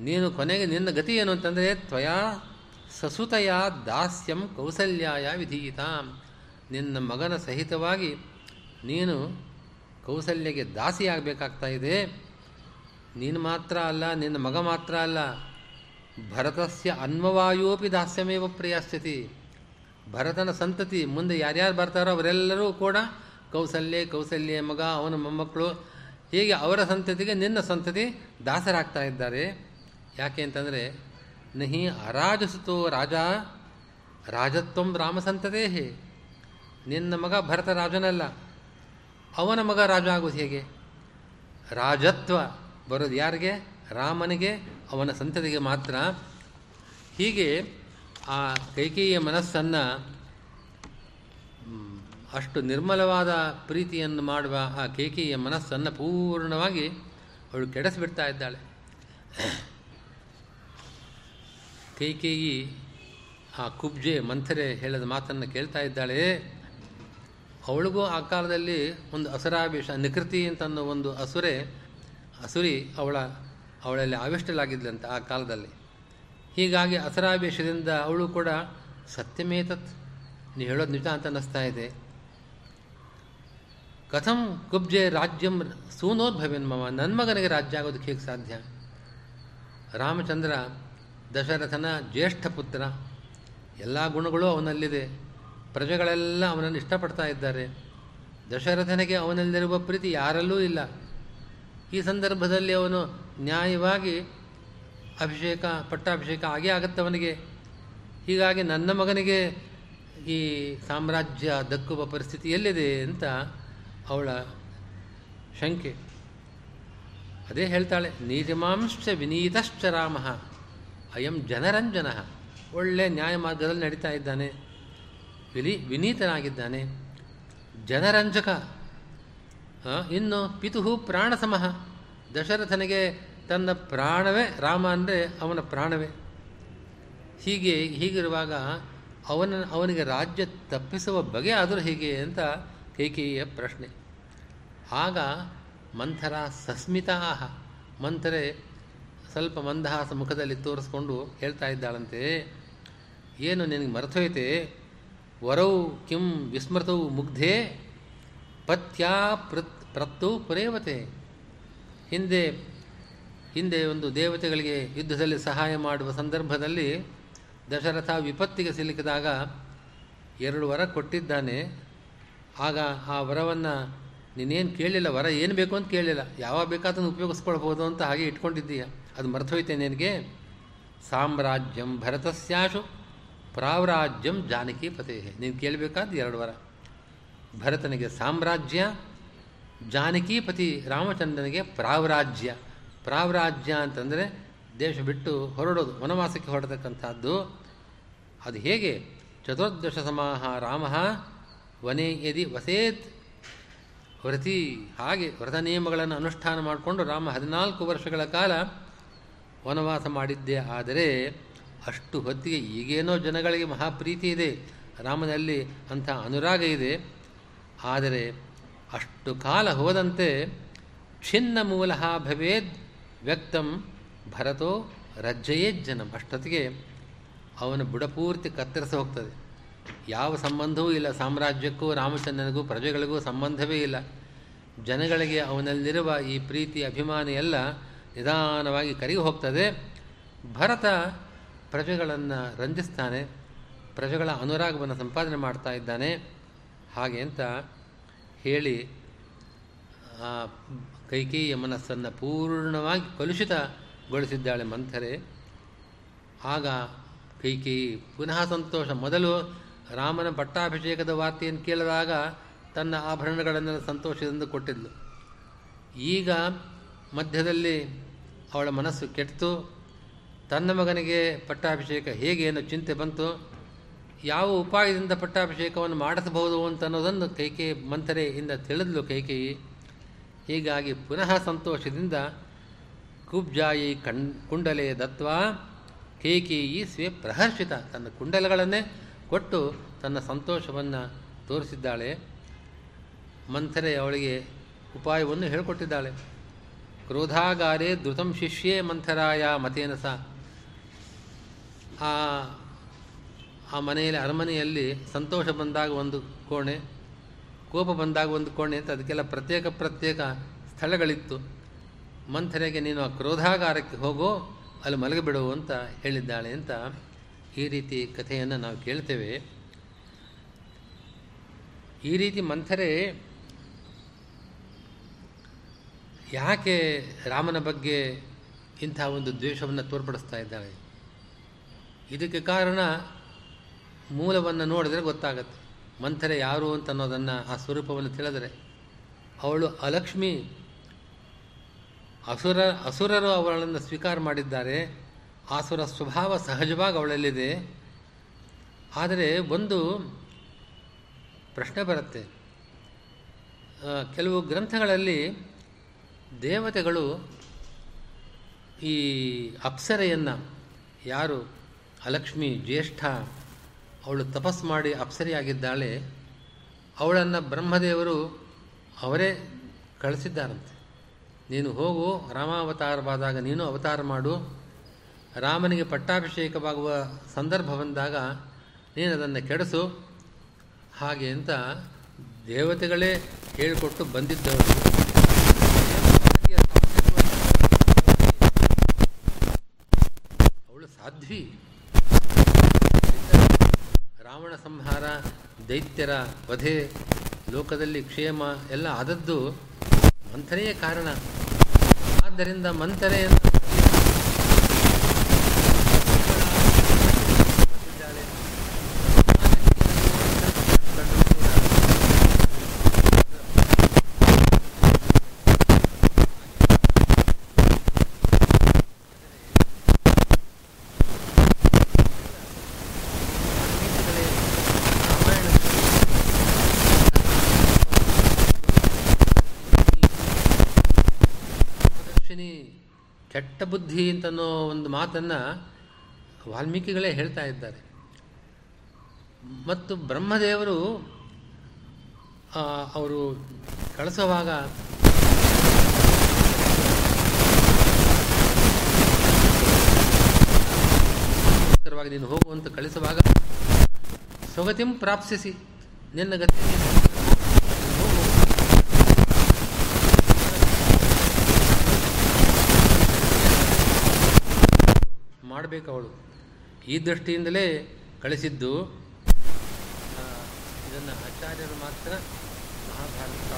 ನೀನು ಕೊನೆಗೆ ನಿನ್ನ ಗತಿ ಏನು ಅಂತಂದರೆ, ತ್ವಯಾ ಸಸುತಯ ದಾಸ್ಯಂ ಕೌಸಲ್ಯಾಯ ವಿಧೀತಾಂ ನಿನ್ನ ಮಗನ ಸಹಿತವಾಗಿ ನೀನು ಕೌಸಲ್ಯಗೆ ದಾಸಿಯಾಗಬೇಕಾಗ್ತಾ ಇದೆ. ನೀನು ಮಾತ್ರ ಅಲ್ಲ, ನಿನ್ನ ಮಗ ಮಾತ್ರ ಅಲ್ಲ. ಭರತಸ್ಯ ಅನ್ವವಾಯೋಪಿ ದಾಸ್ಯಮೇವ ಪ್ರಯಾಸ್ಯತಿ ಭರತನ ಸಂತತಿ, ಮುಂದೆ ಯಾರ್ಯಾರು ಬರ್ತಾರೋ ಅವರೆಲ್ಲರೂ ಕೂಡ ಕೌಸಲ್ಯ ಕೌಸಲ್ಯ ಮಗ, ಅವನ ಮೊಮ್ಮಕ್ಕಳು. ಹೀಗೆ ಅವರ ಸಂತತಿಗೆ ನಿನ್ನ ಸಂತತಿ ದಾಸರಾಗ್ತಾ ಇದ್ದಾರೆ. ಯಾಕೆ ಅಂತಂದರೆ, ನಹಿ ಅರಾಜಸುತೋ ರಾಜ, ರಾಜತ್ವಂ ರಾಮಸಂತತೇ ನಿನ್ನ ಮಗ ಭರತ ರಾಜನಲ್ಲ ಅವನ ಮಗ ರಾಜ ಆಗೋದು ಹೇಗೆ? ರಾಜತ್ವ ಬರೋದು ಯಾರಿಗೆ? ರಾಮನಿಗೆ, ಅವನ ಸಂತತಿಗೆ ಮಾತ್ರ. ಹೀಗೆ ಆ ಕೈಕೇಯಿಯ ಮನಸ್ಸನ್ನು ಅಷ್ಟು ನಿರ್ಮಲವಾದ ಪ್ರೀತಿಯನ್ನು ಮಾಡುವ ಆ ಕೈಕೇಯಿಯ ಮನಸ್ಸನ್ನು ಪೂರ್ಣವಾಗಿ ಅವಳು ಕೆಡಿಸಿಬಿಡ್ತಾ ಇದ್ದಾಳೆ. ಕೈಕೇಯಿ ಆ ಕುಬ್ಜೆ ಮಂಥರೆ ಹೇಳಿದ ಮಾತನ್ನು ಕೇಳ್ತಾ ಇದ್ದಾಳೆ. ಅವಳಿಗೂ ಆ ಕಾಲದಲ್ಲಿ ಒಂದು ಅಸುರಾವೇಶ, ನಿಕೃತಿ ಅಂತನ್ನೋ ಒಂದು ಅಸುರೆ, ಅಸುರಿ ಅವಳ, ಅವಳಲ್ಲಿ ಆವಿಷ್ಟಲಾಗಿದ್ಲಂತೆ ಆ ಕಾಲದಲ್ಲಿ. ಹೀಗಾಗಿ ಅಸುರಾವೇಶದಿಂದ ಅವಳು ಕೂಡ ಸತ್ಯಮೇತತ್. ನೀ ಹೇಳೋದು ನಿಜ ಅಂತ ಅನ್ನಿಸ್ತಾ ಇದೆ. ಕಥಂ ಕುಬ್ಜೆ ರಾಜ್ಯಂ ಸೂನೋದ್ಭವೇನ್ ಮಮ ನನ್ನ ಮಗನಿಗೆ ರಾಜ್ಯ ಆಗೋದಕ್ಕೆ ಹೇಗೆ ಸಾಧ್ಯ? ರಾಮಚಂದ್ರ ದಶರಥನ ಜ್ಯೇಷ್ಠ ಪುತ್ರ. ಎಲ್ಲ ಗುಣಗಳು ಅವನಲ್ಲಿದೆ. ಪ್ರಜೆಗಳೆಲ್ಲ ಅವನನ್ನು ಇಷ್ಟಪಡ್ತಾ ಇದ್ದಾರೆ. ದಶರಥನಿಗೆ ಅವನಲ್ಲಿರುವ ಪ್ರೀತಿ ಯಾರಲ್ಲೂ ಇಲ್ಲ. ಈ ಸಂದರ್ಭದಲ್ಲಿ ಅವನು ನ್ಯಾಯವಾಗಿ ಅಭಿಷೇಕ, ಪಟ್ಟಾಭಿಷೇಕ ಆಗೇ ಆಗುತ್ತೆ ಅವನಿಗೆ ಹೀಗಾಗಿ ನನ್ನ ಮಗನಿಗೆ ಈ ಸಾಮ್ರಾಜ್ಯ ದಕ್ಕುವ ಪರಿಸ್ಥಿತಿ ಎಲ್ಲಿದೆ ಅಂತ ಅವಳ ಶಂಕೆ. ಅದೇ ಹೇಳ್ತಾಳೆ ನೀಜಮಾಂಶ ವಿನೀತಶ್ಚ ರಾಮ, ಅಯಂ ಜನರಂಜನ. ಒಳ್ಳೆ ನ್ಯಾಯ ಮಾರ್ಗದಲ್ಲಿ ನಡೀತಾ ಇದ್ದಾನೆ. ವಿಲಿ ವಿನೀತನಾಗಿದ್ದಾನೆ. ಜನರಂಜಕ. ಇನ್ನು ಪಿತುಹು ಪ್ರಾಣ ಸಮಹ ದಶರಥನಿಗೆ ತನ್ನ ಪ್ರಾಣವೇ, ರಾಮ ಅಂದರೆ ಅವನ ಪ್ರಾಣವೇ. ಹೀಗೆ, ಹೀಗಿರುವಾಗ ಅವನ, ಅವನಿಗೆ ರಾಜ್ಯ ತಪ್ಪಿಸುವ ಬಗೆ ಆದರೂ ಹೀಗೆ ಅಂತ ಕೈಕೇಯಿಯ ಪ್ರಶ್ನೆ. ಆಗ ಮಂಥರ ಸಸ್ಮಿತಾಹ, ಮಂಥರೆ ಸ್ವಲ್ಪ ಮಂದಹಾಸ ಮುಖದಲ್ಲಿ ತೋರಿಸ್ಕೊಂಡು ಹೇಳ್ತಾ ಇದ್ದಾಳಂತೆ, ಏನು ನಿನಗೆ ಮರೆತೋಯ್ತೆ? ವರೌ ಕಿಂ ವಿಸ್ಮೃತೌ ಮುಗ್ಧೆ ಪತ್ಯಾ ಪ್ರತ್ ಪ್ರತ್ತು ಪುರೇವತೆ. ಹಿಂದೆ ಹಿಂದೆ ಒಂದು ದೇವತೆಗಳಿಗೆ ಯುದ್ಧದಲ್ಲಿ ಸಹಾಯ ಮಾಡುವ ಸಂದರ್ಭದಲ್ಲಿ ದಶರಥ ವಿಪತ್ತಿಗೆ ಸಿಲುಕಿದಾಗ ಎರಡು ವರ ಕೊಟ್ಟಿದ್ದಾನೆ. ಆಗ ಆ ವರವನ್ನು ನೀನೇನು ಕೇಳಿಲ್ಲ, ವರ ಏನು ಬೇಕು ಅಂತ ಕೇಳಿಲ್ಲ. ಯಾವಾಗ ಬೇಕಾದನ್ನು ಉಪಯೋಗಿಸ್ಕೊಳ್ಬೋದು ಅಂತ ಹಾಗೆ ಇಟ್ಕೊಂಡಿದ್ದೀಯ. ಅದು ಮರ್ತೋಯ್ತೆ ನಿನಗೆ. ಸಾಮ್ರಾಜ್ಯಂ ಭರತಸ್ಯಾಶು. ಪ್ರಾವ್ರಾಜ್ಯಂ ಜಾನಕಿ ಪತೆ ನೀನು ಕೇಳಬೇಕಾದ ಎರಡು ವರ. ಭರತನಿಗೆ ಸಾಮ್ರಾಜ್ಯ, ಜಾನಕಿ ಪತಿ ರಾಮಚಂದ್ರನಿಗೆ ಪ್ರಾವ್ರಾಜ್ಯ. ಪ್ರಾವ್ರಾಜ್ಯ ಅಂತಂದರೆ ದೇಶ ಬಿಟ್ಟು ಹೊರಡೋದು, ವನವಾಸಕ್ಕೆ ಹೊರಡತಕ್ಕಂಥದ್ದು. ಅದು ಹೇಗೆ? ಚತುರ್ದಶ ಸಮಾಹ ರಾಮ ವನೇ ಯದಿ ವಸೇತ್. ವ್ರತಿ ಹಾಗೆ ವ್ರತ ನಿಯಮಗಳನ್ನು ಅನುಷ್ಠಾನ ಮಾಡಿಕೊಂಡು ರಾಮ ಹದಿನಾಲ್ಕು ವರ್ಷಗಳ ಕಾಲ ವನವಾಸ ಮಾಡಿದ್ದೇ. ಆದರೆ ಅಷ್ಟು ಹೊತ್ತಿಗೆ ಈಗೇನೋ ಜನಗಳಿಗೆ ಮಹಾಪ್ರೀತಿ ಇದೆ. ರಾಮನಲ್ಲಿ ಅಂಥ ಅನುರಾಗ ಇದೆ. ಆದರೆ ಅಷ್ಟು ಕಾಲ ಹೋದಂತೆ ಛಿನ್ನ ಮೂಲ ಭವೇದ್ ವ್ಯಕ್ತಂ ಭರತೋ ರಜ್ಜಯೇಜ್ಜನಂ ಅಷ್ಟೊತ್ತಿಗೆ ಅವನ ಬುಡಪೂರ್ತಿ ಕತ್ತರಿಸಿ ಹೋಗ್ತದೆ. ಯಾವ ಸಂಬಂಧವೂ ಇಲ್ಲ. ಸಾಮ್ರಾಜ್ಯಕ್ಕೂ, ರಾಮಚಂದ್ರನಿಗೂ, ಪ್ರಜೆಗಳಿಗೂ ಸಂಬಂಧವೇ ಇಲ್ಲ. ಜನಗಳಿಗೆ ಅವನಲ್ಲಿರುವ ಈ ಪ್ರೀತಿ ಅಭಿಮಾನ ಎಲ್ಲ ನಿಧಾನವಾಗಿ ಕರಗಿ ಹೋಗ್ತದೆ. ಭರತ ಪ್ರಜೆಗಳನ್ನು ರಂಜಿಸ್ತಾನೆ, ಪ್ರಜೆಗಳ ಅನುರಾಗವನ್ನು ಸಂಪಾದನೆ ಮಾಡ್ತಾ ಇದ್ದಾನೆ. ಹಾಗೆ ಅಂತ ಹೇಳಿ ಆ ಕೈಕೇಯಿಯ ಮನಸ್ಸನ್ನು ಪೂರ್ಣವಾಗಿ ಕಲುಷಿತಗೊಳಿಸಿದ್ದಾಳೆ ಮಂಥರೆ ಆಗ ಕೈಕೇಯಿ ಪುನಃ ಸಂತೋಷ, ಮೊದಲು ರಾಮನ ಪಟ್ಟಾಭಿಷೇಕದ ವಾರ್ತೆಯನ್ನು ಕೇಳಿದಾಗ ತನ್ನ ಆಭರಣಗಳನ್ನು ಸಂತೋಷದಿಂದ ಕೊಟ್ಟಿದ್ಲು. ಈಗ ಮಧ್ಯದಲ್ಲಿ ಅವಳ ಮನಸ್ಸು ಕೆಟ್ಟಿತು ತನ್ನ ಮಗನಿಗೆ ಪಟ್ಟಾಭಿಷೇಕ ಹೇಗೆ ಅನ್ನೋ ಚಿಂತೆ ಬಂತು. ಯಾವ ಉಪಾಯದಿಂದ ಪಟ್ಟಾಭಿಷೇಕವನ್ನು ಮಾಡಿಸಬಹುದು ಅಂತ ಅನ್ನೋದನ್ನು ಕೈಕೇಯಿ ಮಂಥರೆಯಿಂದ ತಿಳಿದ್ಲು ಕೈಕೇಯಿ. ಹೀಗಾಗಿ ಪುನಃ ಸಂತೋಷದಿಂದ ಕುಬ್ಜಾಯಿ ಕಣ್ ಕುಂಡಲೆ ದತ್ವ ಕೇಕೇಯಿ ಸ್ವೇ ಪ್ರಹರ್ಷಿತ ತನ್ನ ಕುಂಡಲಗಳನ್ನೇ ಕೊಟ್ಟು ತನ್ನ ಸಂತೋಷವನ್ನು ತೋರಿಸಿದ್ದಾಳೆ. ಮಂಥರೆ ಅವಳಿಗೆ ಉಪಾಯವನ್ನು ಹೇಳಿಕೊಟ್ಟಿದ್ದಾಳೆ. ಕ್ರೋಧಾಗಾರೇ ಧೃತಂ ಶಿಷ್ಯೇ ಮಂಥರಾಯ ಮತೇನ ಆ ಆ ಮನೆಯಲ್ಲಿ, ಅರಮನೆಯಲ್ಲಿ ಸಂತೋಷ ಬಂದಾಗ ಒಂದು ಕೋಣೆ, ಕೋಪ ಬಂದಾಗ ಒಂದು ಕೋಣೆ ಅಂತ ಅದಕ್ಕೆಲ್ಲ ಪ್ರತ್ಯೇಕ ಪ್ರತ್ಯೇಕ ಸ್ಥಳಗಳಿತ್ತು. ಮಂಥರೆಗೆ ನೀನು ಆ ಕ್ರೋಧಾಗಾರಕ್ಕೆ ಹೋಗೋ, ಅಲ್ಲಿ ಮಲಗಿಬಿಡು ಅಂತ ಹೇಳಿದ್ದಾಳೆ ಅಂತ ಈ ರೀತಿ ಕಥೆಯನ್ನು ನಾವು ಕೇಳ್ತೇವೆ. ಈ ರೀತಿ ಮಂಥರೆ ಯಾಕೆ ರಾಮನ ಬಗ್ಗೆ ಇಂಥ ಒಂದು ದ್ವೇಷವನ್ನು ತೋರ್ಪಡಿಸ್ತಾ ಇದ್ದಾಳೆ? ಇದಕ್ಕೆ ಕಾರಣ ಮೂಲವನ್ನು ನೋಡಿದರೆ ಗೊತ್ತಾಗತ್ತೆ. ಮಂಥರೆ ಯಾರು ಅಂತ ಅನ್ನೋದನ್ನು ಆ ಸ್ವರೂಪವನ್ನು ತಿಳಿದರೆ ಅವಳು ಅಲಕ್ಷ್ಮಿ. ಅಸುರ, ಅಸುರರು ಅವಳನ್ನು ಸ್ವೀಕಾರ ಮಾಡಿದ್ದಾರೆ. ಆಸುರ ಸ್ವಭಾವ ಸಹಜವಾಗಿ ಅವಳಲ್ಲಿದೆ. ಆದರೆ ಒಂದು ಪ್ರಶ್ನೆ ಬರುತ್ತೆ. ಕೆಲವು ಗ್ರಂಥಗಳಲ್ಲಿ ದೇವತೆಗಳು ಈ ಅಪ್ಸರೆಯನ್ನು ಯಾರು ಅಲಕ್ಷ್ಮಿ ಜ್ಯೇಷ್ಠ, ಅವಳು ತಪಸ್ ಮಾಡಿ ಅಪ್ಸರಿಯಾಗಿದ್ದಾಳೆ. ಅವಳನ್ನು ಬ್ರಹ್ಮದೇವರು ಅವರೇ ಕಳಿಸಿದ್ದಾರಂತೆ. ನೀನು ಹೋಗು, ರಾಮಾವತಾರವಾದಾಗ ನೀನು ಅವತಾರ ಮಾಡು. ರಾಮನಿಗೆ ಪಟ್ಟಾಭಿಷೇಕವಾಗುವ ಸಂದರ್ಭ ಬಂದಾಗ ನೀನು ಅದನ್ನು ಕೆಡಿಸು. ಹಾಗೆ ಅಂತ ದೇವತೆಗಳೇ ಹೇಳಿಕೊಟ್ಟು ಬಂದಿದ್ದವರು. ಅವಳು ಸಾಧ್ವಿ. ರಾವಣ ಸಂಹಾರ ದೈತ್ಯರ ವಧೆ ಲೋಕದಲ್ಲಿ ಕ್ಷೇಮ ಎಲ್ಲ ಆದದ್ದು ಮಂಥನೆಯೇ ಕಾರಣ. ಆದ್ದರಿಂದ ಮಂಥರೆಯನ್ನು ಕೆಟ್ಟ ಬುದ್ಧಿ ಅಂತನೋ ಒಂದು ಮಾತನ್ನು ವಾಲ್ಮೀಕಿಗಳೇ ಹೇಳ್ತಾ ಇದ್ದಾರೆ. ಮತ್ತು ಬ್ರಹ್ಮದೇವರು ಅವರು ಕಳಿಸುವಾಗ ನೀನು ಹೋಗುವಂತ ಕಳಿಸುವಾಗ ಸ್ವಗತಿಂ ಪ್ರಾಪ್ಸಿಸಿ ನಿನ್ನ ಗತಿ ಮಾಡಬೇಕು ಅವಳು. ಈ ದೃಷ್ಟಿಯಿಂದಲೇ ಕಳಿಸಿದ್ದು ಇದನ್ನು ಆಚಾರ್ಯರು ಮಾತ್ರ ಮಹಾಭಾರತ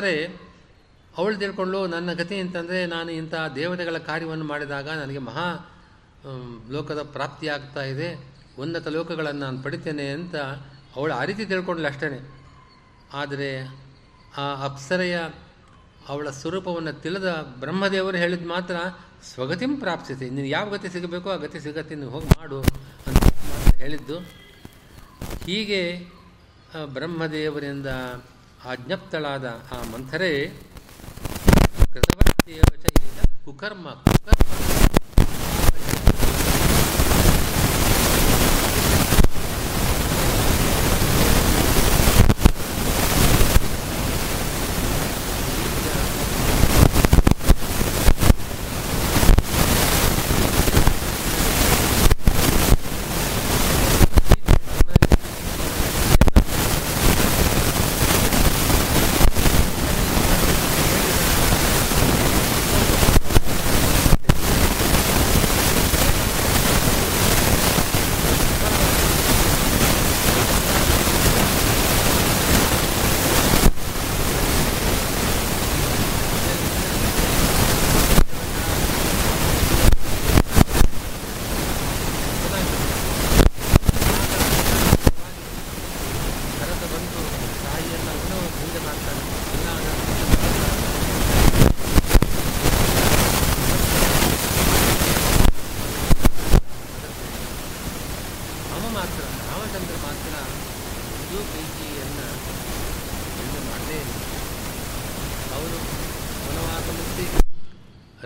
ಅಪ್ಸರೆ ಅವಳು ತಿಳ್ಕೊಂಡು ನನ್ನ ಗತಿ ಅಂತಂದರೆ ನಾನು ಇಂಥ ದೇವತೆಗಳ ಕಾರ್ಯವನ್ನು ಮಾಡಿದಾಗ ನನಗೆ ಮಹಾ ಲೋಕದ ಪ್ರಾಪ್ತಿ ಆಗ್ತಾ ಇದೆ. ಉನ್ನತ ಲೋಕಗಳನ್ನು ನಾನು ಪಡಿತೇನೆ ಅಂತ ಅವಳು ಆ ರೀತಿ ತಿಳ್ಕೊಂಡ್ಲು ಅಷ್ಟೇ ಆದರೆ ಆ ಅಪ್ಸರೆಯ ಅವಳ ಸ್ವರೂಪವನ್ನು ತಿಳಿದ ಬ್ರಹ್ಮದೇವರು ಹೇಳಿದ ಮಾತ್ರ ಸ್ವಗತಿಂ ಪ್ರಾಪ್ತಿಸಿ ನೀನು ಯಾವ ಗತಿ ಸಿಗಬೇಕೋ ಆ ಗತಿ ಸಿಗತ್ತೆ ನೀವು ಹೋಗಿ ಮಾಡು ಅಂತ ಹೇಳಿದ್ದು. ಹೀಗೆ ಬ್ರಹ್ಮದೇವರಿಂದ ಆಜ್ಞಪ್ತಳಾದ ಆ ಮಂಥರೆ ಕೃತವತ್ತೇವಚ ಕುಕರ್ಮ ಕುಕರ್ಮ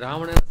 ராவணன்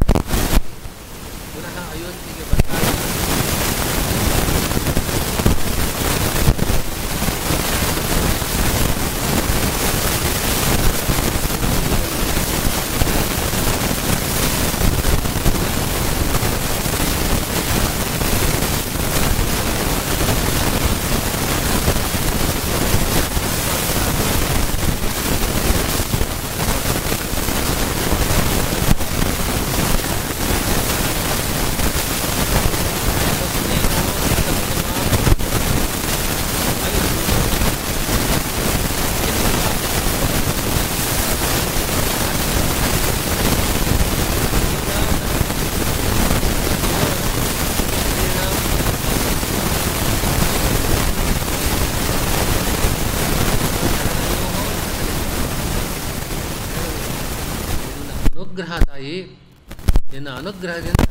ನಿನ್ನ ಅನುಗ್ರಹದಿಂದ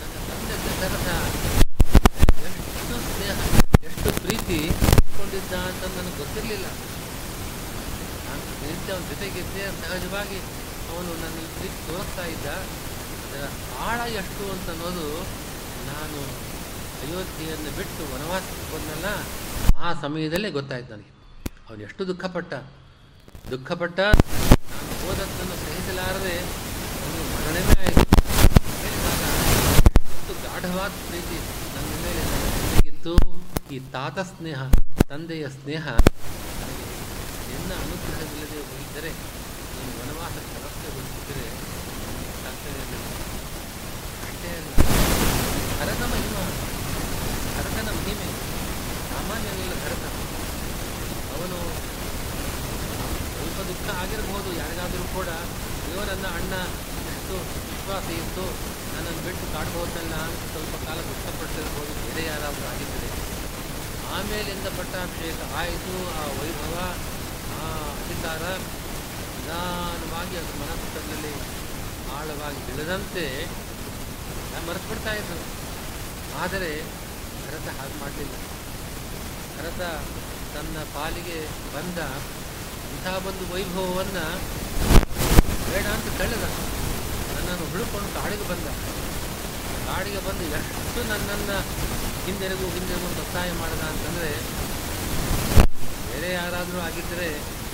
ನನ್ನ ತಂದೆ ದಶರಥ ಎಷ್ಟು ಸ್ನೇಹ ಎಷ್ಟು ಪ್ರೀತಿ ಇಟ್ಕೊಂಡಿದ್ದ ಅಂತ ನನಗೆ ಗೊತ್ತಿರಲಿಲ್ಲ ನಾನು ನಿತ್ಯ ಅವನ ಜೊತೆಗಿದ್ದೆ ಸಹಜವಾಗಿ ಅವನು ನನ್ನ ಪ್ರೀತಿ ತೋರಿಸ್ತಾ ಇದ್ದ ಅದರ ಆಳ ಎಷ್ಟು ಅಂತ ಅನ್ನೋದು ನಾನು ಅಯೋಧ್ಯೆಯನ್ನು ಬಿಟ್ಟು ವನವಾಸಕ್ಕೆ ಬಂದಲ್ಲ ಆ ಸಮಯದಲ್ಲೇ ಗೊತ್ತಾಯ್ತು ನನಗೆ ಅವನು ಎಷ್ಟು ದುಃಖಪಟ್ಟ. ದುಃಖಪಟ್ಟ ನಾನು ಹೋದದ್ದನ್ನು ಸಹಿಸಲಾರದೆ ಅವನು ಮರಣವೇ ಆಯಿತು. ಗಾಢವಾದ ಪ್ರೀತಿ ನನ್ನ ಮೇಲೆ ನನಗಿತ್ತು ಈ ತಾತ ಸ್ನೇಹ, ತಂದೆಯ ಸ್ನೇಹ ಎನ್ನ ಅನುಗ್ರಹವಿಲ್ಲದೆ ಹೋಗಿದ್ದರೆ ನಾನು ವನವಾಸಕ್ಕೆ ರಸ್ತೆ ಹೋಗಿದ್ದರೆ ಅಲ್ಲ ಭರತ ಮಹಿಮ ಭರತನ ಮಹಿಮೆ ಸಾಮಾನ್ಯವಿಲ್ಲ ಭರತ ಅವನು ಸ್ವಲ್ಪ ದುಃಖ ಆಗಿರಬಹುದು ಯಾರಿಗಾದರೂ ಕೂಡ ಅಯ್ಯೋ ನನ್ನ ಅಣ್ಣ ಎಷ್ಟು ವಿಶ್ವಾಸ ಇತ್ತು, ನನ್ನನ್ನು ಬಿಟ್ಟು ಕಾಡ್ಬೋದಲ್ಲ ಅಂತ ಸ್ವಲ್ಪ ಕಾಲ ದುಃಖಪಟ್ಟಿರ್ಬೋದು ಬೇರೆ ಯಾರಾದರೂ ಆಗಿದ್ದರೆ. ಆಮೇಲಿಂದ ಪಟ್ಟಾಭಿಷೇಕ ಆಯಿತು, ಆ ವೈಭವ, ಆ ಅಧಿಕಾರ ನಿಧಾನವಾಗಿ ಅದು ಮನಸ್ಸಿನಲ್ಲಿ ಆಳವಾಗಿ ಬೆಳೆದಂತೆ ಮರೆತುಬಿಡ್ತಾ ಇದ್ರು ಆದರೆ ಭರತ ಹಾಗೆ ಮಾಡಲಿಲ್ಲ. ಭರತ ತನ್ನ ಪಾಲಿಗೆ ಬಂದ ಇಂಥ ಒಂದು ವೈಭವವನ್ನು ಬೇಡ ಅಂತ ತಳ್ಳಿದ ನನ್ನನ್ನು ಹುಡುಕೊಂಡು ಕಾಡಿಗೆ ಬಂದ. ಕಾಡಿಗೆ ಬಂದು ಎಷ್ಟು ನನ್ನನ್ನು ಹಿಂದೆರೆಗೂ ಹಿಂದೆಗೂ ಒತ್ತಾಯ ಮಾಡಿದ ಅಂತಂದರೆ, ಬೇರೆ ಯಾರಾದರೂ ಆಗಿದ್ದರೆ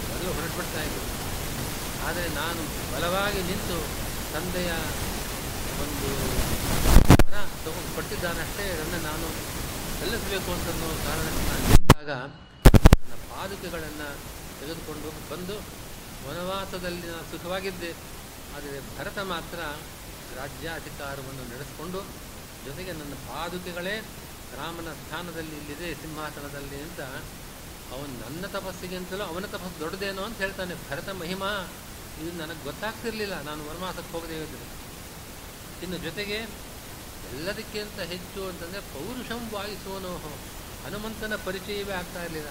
ಮೊದಲು ಹೊರಟುಬಿಡ್ತಾ ಇದ್ದರು ಆದರೆ ನಾನು ಬಲವಾಗಿ ನಿಂತು ತಂದೆಯ ಒಂದು ಹಣ ತಗೊಂಡು ಕೊಟ್ಟಿದ್ದಾನಷ್ಟೇ, ಅದನ್ನು ನಾನು ಸಲ್ಲಿಸಬೇಕು ಅಂತನ್ನೋ ಕಾರಣಕ್ಕೆ ನಾನು ನಿಂತಾಗ ನನ್ನ ಪಾದುಕೆಗಳನ್ನು ತೆಗೆದುಕೊಂಡು ಬಂದು ವನವಾಸದಲ್ಲಿ ನಾನು ಸುಖವಾಗಿದ್ದೆ. ಆದರೆ ಭರತ ಮಾತ್ರ ರಾಜ್ಯಾಧಿಕಾರವನ್ನು ನಡೆಸಿಕೊಂಡು ಜೊತೆಗೆ ನನ್ನ ಪಾದುಕೆಗಳೇ ರಾಮನ ಸ್ಥಾನದಲ್ಲಿ ಇಲ್ಲಿದೆ, ಸಿಂಹಾಸನದಲ್ಲಿ ಅಂತ ಅವನು ನನ್ನ ತಪಸ್ಸಿಗಿಂತಲೂ ಅವನ ತಪಸ್ಸು ದೊಡ್ಡದೇನೋ ಅಂತ ಹೇಳ್ತಾನೆ. ಭರತ ಮಹಿಮಾ, ಇದು ನನಗೆ ಗೊತ್ತಾಗ್ತಿರಲಿಲ್ಲ. ನಾನು ವನವಾಸಕ್ಕೆ ಹೋಗದೆ ಇದ್ದರೆ ಇನ್ನು ಜೊತೆಗೆ ಎಲ್ಲದಕ್ಕಿಂತ ಹೆಚ್ಚು ಅಂತಂದರೆ ಪೌರುಷಂ ವಾಯಿಸೋನೋ ಹನುಮಂತನ ಪರಿಚಯವೇ ಆಗ್ತಾ ಇರಲಿಲ್ಲ.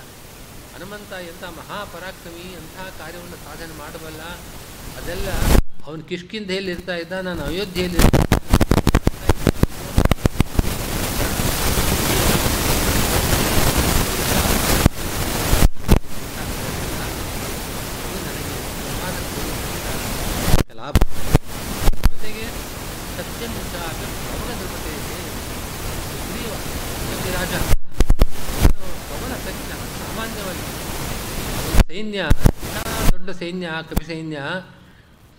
ಹನುಮಂತ ಎಂಥ ಮಹಾಪರಾಕ್ರಮಿ, ಎಂಥ ಕಾರ್ಯವನ್ನು ಸಾಧನೆ ಮಾಡಬಲ್ಲ ಅದೆಲ್ಲ ಅವನು ಕಿಷ್ಕಿಂಧೆಯಲ್ಲಿ ಇರ್ತಾ ಇದ್ದ, ನಾನು ಅಯೋಧ್ಯೆಯಲ್ಲಿ ಲಾಭ ಜೊತೆಗೆ ಸತ್ಯಂ ಚಾಪ ಪವನ ಧ್ರುಪತೆ ಸುಗ್ರೀವ ಸುಗ್ರೀವ ರಾಜ ಅವನು ಪವನ ಸತ್ಯ ಸಾಮಾನ್ಯವಾಗಿ ಅವನ ಸೈನ್ಯ ದೊಡ್ಡ ಸೈನ್ಯ ಕಪಿ ಸೈನ್ಯ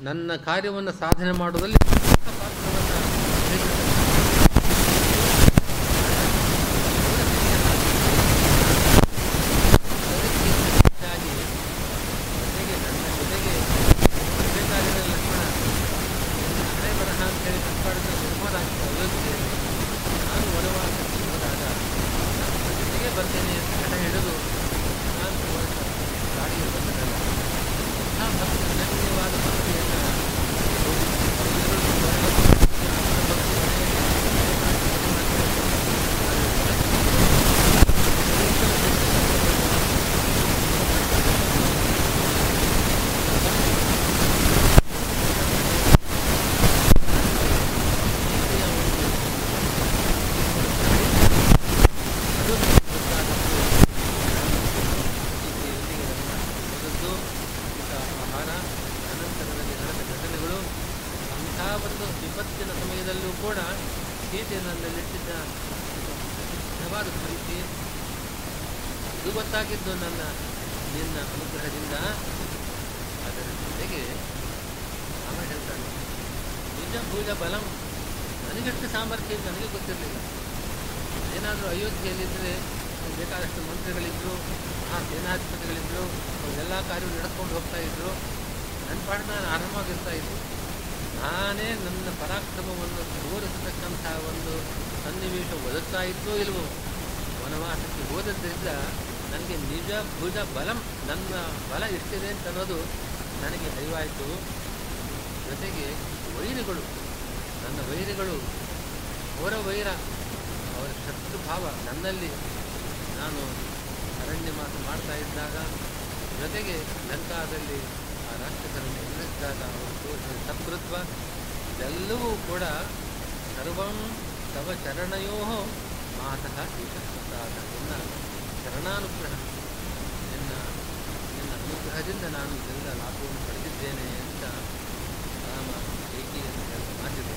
ನನ್ನ ಕಾರ್ಯವನ್ನು ಸಾಧನೆ ಮಾಡುವುದರಲ್ಲಿ ಪ್ರಮುಖ ಪಾತ್ರವನ್ನು ವಹಿಸುತ್ತದೆ. ಅದಕ್ಕಿಂತ ಹೆಚ್ಚಾಗಿ ಜೊತೆಗೆ ನನ್ನ ಜೊತೆಗೆ ಬೇಕಾಗಿರೋ ಲಕ್ಷ್ಮಣ ಹಣೆ ಬರಹ ಅಂತೇಳಿ ಕಟ್ಪಾಡಿದ್ರೆ ನಿರ್ಮಾಣಾಗ್ತದೆ ಅಯೋಧ್ಯೆಯಲ್ಲಿ ನಾನು ವನವಾಸಕ್ಕೆ ಹೋದಾಗ ನನ್ನ ಜೊತೆಗೆ ಬರ್ತೇನೆ ಅಂತ ಹಣ ಹಿಡಿದು ನಾಲ್ಕು ವರ್ಷ ಗಾಡಿಗೆ ಬಂದನಲ್ಲ ಅಂಥ ಭಕ್ತಿ ಅನನ್ಯವಾದ ಭಕ್ತಿಯನ್ನು ಒಂದು ವಿಪತ್ತಿನ ಸಮಯದಲ್ಲೂ ಕೂಡ ಸೀತೆ ನನ್ನಲ್ಲಿಟ್ಟಿದ್ದ ಸಿದ್ಧವಾದ ಪ್ರೀತಿ ಗೊತ್ತಾಗಿದ್ದು ನನ್ನ ನಿನ್ನ ಅನುಗ್ರಹದಿಂದ ಅದರ ಜೊತೆಗೆ ಅವ ಹೇಳ್ತಾನೆ ನಿಜ ಭೂಜ ಬಲಂ. ನನಗೆಷ್ಟು ಸಾಮರ್ಥ್ಯ ನನಗೆ ಗೊತ್ತಿರಲಿಲ್ಲ. ಏನಾದರೂ ಅಯೋಧ್ಯೆಯಲ್ಲಿದ್ದರೆ ಬೇಕಾದಷ್ಟು ಮಂತ್ರಿಗಳಿದ್ದರು ಆ ಸೇನಾಧಿಪತಿಗಳಿದ್ದರು ಅವರೆಲ್ಲ ಕಾರ್ಯ ನಡೆಸ್ಕೊಂಡು ಹೋಗ್ತಾ ಇದ್ರು. ನನ್ನ ಪಾಠ ನಾನು ಆರಾಮಾಗಿರ್ತಾ ಇದ್ದೆ. ನಾನೇ ನನ್ನ ಪರಾಕ್ರಮವನ್ನು ತೋರಿಸತಕ್ಕಂಥ ಒಂದು ಸನ್ನಿವೇಶ ಒದಗ್ತಾ ಇದ್ದೋ ಇಲ್ವೋ? ವನವಾಸಕ್ಕೆ ಹೋದದ್ರಿಂದ ನನಗೆ ನಿಜ ಭುಜ ಬಲಂ ನನ್ನ ಬಲ ಇರ್ತಿದೆ ಅಂತ ಅನ್ನೋದು ನನಗೆ ಅರಿವಾಯಿತು. ಜೊತೆಗೆ ವೈರಿಗಳು, ನನ್ನ ವೈರಿಗಳು, ಅವರ ವೈರ, ಅವರ ಶತ್ರುಭಾವ ನನ್ನಲ್ಲಿ ನಾನು ಅರಣ್ಯ ಮಾತು ಮಾಡ್ತಾ ಇದ್ದಾಗ, ಜೊತೆಗೆ ಲಂಕಾದಲ್ಲಿ ಆ ರಾಕ್ಷಸರನ್ನು ಎದುರಿಸಿದಾಗ ಅವರು ತೋರಿಸಿದ ಇದೆಲ್ಲವೂ ಕೂಡ ಸರ್ವಂ ತವ ಚರಣಯೋ ಮಾತಃ ಸ್ವೀಕರಿಸುತ್ತಾ ನಿನ್ನ ಚರಣಾನುಗ್ರಹ ನಿನ್ನ ನಿನ್ನ ಅನುಗ್ರಹದಿಂದ ನಾನು ಇದೆಲ್ಲ ಲಾಭವನ್ನು ಪಡೆದಿದ್ದೇನೆ ಅಂತ ರಾಮ ಕೈಕೇಯಿಯನ್ನು ಹೇಳಿದ ಮಾತಿದೆ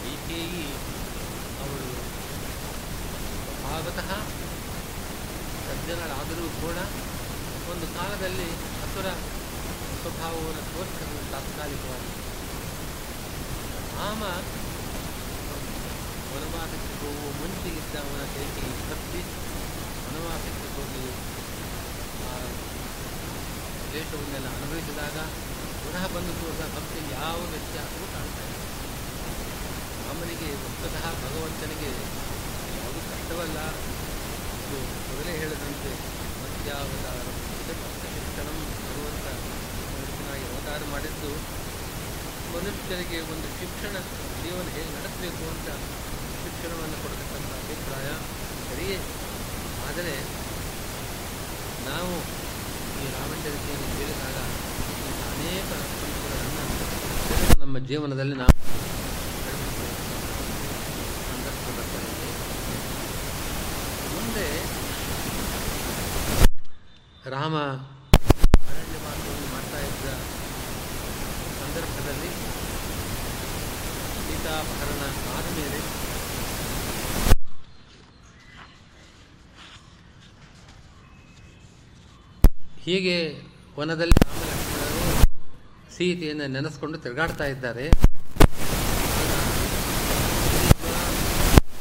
ಕೈಕೇಯಿ ಅವಳು ಸ್ವಭಾವತಃ ಸಜ್ಜನರಾದರೂ ಕೂಡ ಒಂದು ಕಾಲದಲ್ಲಿ ಅಸುರ ಸ್ವಭಾವವನ್ನು ತೋರಿಸಲು ತಾತ್ಕಾಲಿಕವಾಗಿ. ರಾಮ ವನವಾಸಕ್ಕೆ ಹೋಗುವ ಮುಂಚೆಗಿದ್ದ ಅವನ ಕೈಗೆ ತಪ್ಪಿ ವನವಾಸಕ್ಕೆ ಹೋಗಿ ಆ ಕ್ಲೇಶವನ್ನೆಲ್ಲ ಅನುಭವಿಸಿದಾಗ ಪುನಃ ಬಂದು ಕೂಡ ಭಕ್ತಿ ಯಾವ ವ್ಯತ್ಯಾಸವೂ ಕಾಣ್ತಾ ಇಲ್ಲ. ಅವನಿಗೆ ವಸ್ತುತಃ ಭಗವಂತನಿಗೆ ಯಾವುದು ಕಷ್ಟವಲ್ಲ. ಎಂದು ಮೊದಲೇ ಹೇಳಿದಂತೆ ಮತ್ಯಾವತಾರ ಶಿಕ್ಷಣ ಭಗವಂತ ಮನುಷ್ಯನಾಗಿ ಅವತಾರ ಮಾಡಿದ್ದು, ಮನುಷ್ಯರಿಗೆ ಒಂದು ಶಿಕ್ಷಣ ಜೀವನ ಹೇಗೆ ನಡೆಸಬೇಕು ಅಂತ ಶಿಕ್ಷಣವನ್ನು ಕೊಡತಕ್ಕಂಥ ಅಭಿಪ್ರಾಯ. ಸರಿಯೇ. ಆದರೆ ನಾವು ಈ ರಾಮಚರಿತೆಯನ್ನು ಕೇಳಿದಾಗ ಅನೇಕ ಸಂಸ್ಕೃತಿಗಳನ್ನು ನಮ್ಮ ಜೀವನದಲ್ಲಿ ನಾವು ಮುಂದೆ ರಾಮ ಅರಣ್ಯ ಮಾರ್ಗವನ್ನು ಮಾಡ್ತಾ ಇದ್ದ ಸಂದರ್ಭದಲ್ಲಿ ಸೀತಾಪಹರಣ ಆದ ಮೇಲೆ ಹೀಗೆ ವನದಲ್ಲಿ ರಾಮಲಕ್ಷ್ಮಣರು ಸೀತೆಯನ್ನು ನೆನೆಸ್ಕೊಂಡು ತಿರುಗಾಡ್ತಾ ಇದ್ದಾರೆ.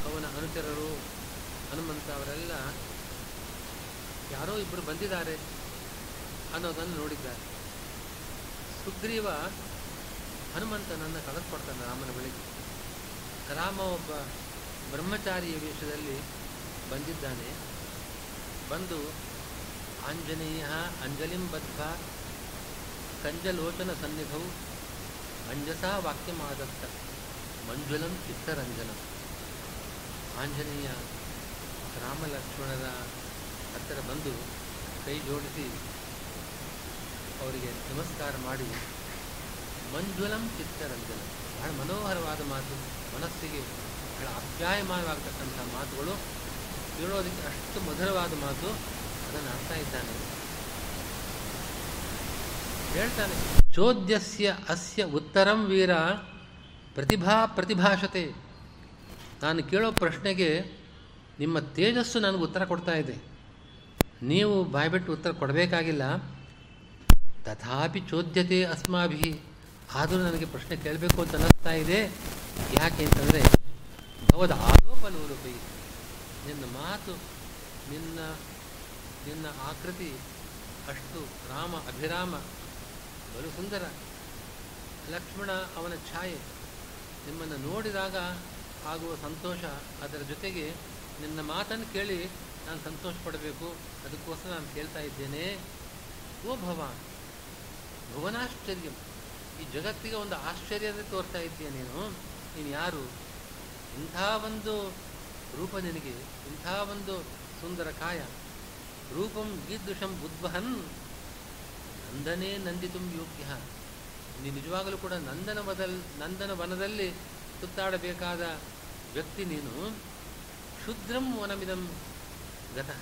ಅವನ ಅನುಚರರು ಹನುಮಂತ ಅವರೆಲ್ಲ ಯಾರೋ ಇಬ್ಬರು ಬಂದಿದ್ದಾರೆ ಅನ್ನೋದನ್ನು ನೋಡಿದ್ದಾರೆ. ಸುಗ್ರೀವ ಹನುಮಂತನನ್ನು ಕಳಿಸ್ಕೊಡ್ತಾನೆ ರಾಮನ ಬಳಿಗೆ. ರಾಮ ಒಬ್ಬ ಬ್ರಹ್ಮಚಾರಿಯ ವೇಷದಲ್ಲಿ ಬಂದಿದ್ದಾನೆ. ಬಂದು ಆಂಜನೇಯ ಅಂಜಲಿಂ ಬದ್ಧ ಕಂಜಲೋಚನ ಸನ್ನಿಧೌ ಅಂಜಸಾ ವಾಕ್ಯಮಾದತ್ತ ಮಂಜುಲಂ ಚಿತ್ತರಂಜನಂ. ಆಂಜನೇಯ ರಾಮಲಕ್ಷ್ಮಣರ ಹತ್ತಿರ ಬಂದು ಕೈ ಜೋಡಿಸಿ ಅವರಿಗೆ ನಮಸ್ಕಾರ ಮಾಡಿ, ಮಂಜುಲಂ ಚಿತ್ತರಂಜನ. ಬಹಳ ಮನೋಹರವಾದ ಮಾತು. ಮನಸ್ಸಿಗೆ ಬಹಳ ಆಪ್ಯಾಯಮಾನವಾಗತಕ್ಕಂಥ ಮಾತುಗಳು. ಕೇಳೋದಕ್ಕೆ ಅಷ್ಟು ಮಧುರವಾದ ಮಾತು. ಅದನ್ನು ಹೇಳ್ತಾನೆ, ಚೋದ್ಯಸ್ಯ ಅಸ್ಯ ಉತ್ತರಂ ವೀರ ಪ್ರತಿಭಾ ಪ್ರತಿಭಾಷತೆ ನಾನು ಕೇಳೋ ಪ್ರಶ್ನೆಗೆ ನಿಮ್ಮ ತೇಜಸ್ಸು ನನಗೆ ಉತ್ತರ ಕೊಡ್ತಾ ಇದೆ. ನೀವು ಬಾಯ್ಬಿಟ್ಟು ಉತ್ತರ ಕೊಡಬೇಕಾಗಿಲ್ಲ. ತಥಾಪಿ ಚೋದ್ಯತೆ ಅಸ್ಮಾಭಿ ಆದರೂ ನನಗೆ ಪ್ರಶ್ನೆ ಕೇಳಬೇಕು ಅಂತ ಅನ್ನಿಸ್ತಾ ಇದೆ. ಯಾಕೆ ಅಂತಂದರೆ, ಭವದ ಆರೋಪ ರೂಪಿ ನಿನ್ನ ಮಾತು ನಿನ್ನ ನಿನ್ನ ಆಕೃತಿ ಅಷ್ಟು ರಾಮ ಅಭಿರಾಮ ಬಲು ಸುಂದರ. ಲಕ್ಷ್ಮಣ ಅವನ ಛಾಯೆ. ನಿಮ್ಮನ್ನು ನೋಡಿದಾಗ ಆಗುವ ಸಂತೋಷ ಅದರ ಜೊತೆಗೆ ನಿನ್ನ ಮಾತನ್ನು ಕೇಳಿ ನಾನು ಸಂತೋಷ ಪಡಬೇಕು. ಅದಕ್ಕೋಸ್ಕರ ನಾನು ಕೇಳ್ತಾ ಇದ್ದೇನೆ. ಓ ಭವಾನ್, ಭುವನಾಶ್ಚರ್ಯ. ಈ ಜಗತ್ತಿಗೆ ಒಂದು ಆಶ್ಚರ್ಯದ ತೋರ್ತಾ ಇದ್ದೀಯ ನೀನು. ನೀನು ಯಾರು? ಇಂಥ ಒಂದು ರೂಪ ನಿನಗೆ, ಇಂಥ ಒಂದು ಸುಂದರ ಕಾಯ. ರೂಪಂ ಗೀದೃಶಂ ಉದ್ವಹನ್ ನಂದನೇ ನಂದಿತು ಯೋಗ್ಯ. ನೀ ನಿಜವಾಗಲೂ ಕೂಡ ನಂದನ ಬದಲ್ ನಂದನ ವನದಲ್ಲಿ ಸುತ್ತಾಡಬೇಕಾದ ವ್ಯಕ್ತಿ ನೀನು. ಕ್ಷುದ್ರಂ ವನಮಿದಂ ಗತಃ.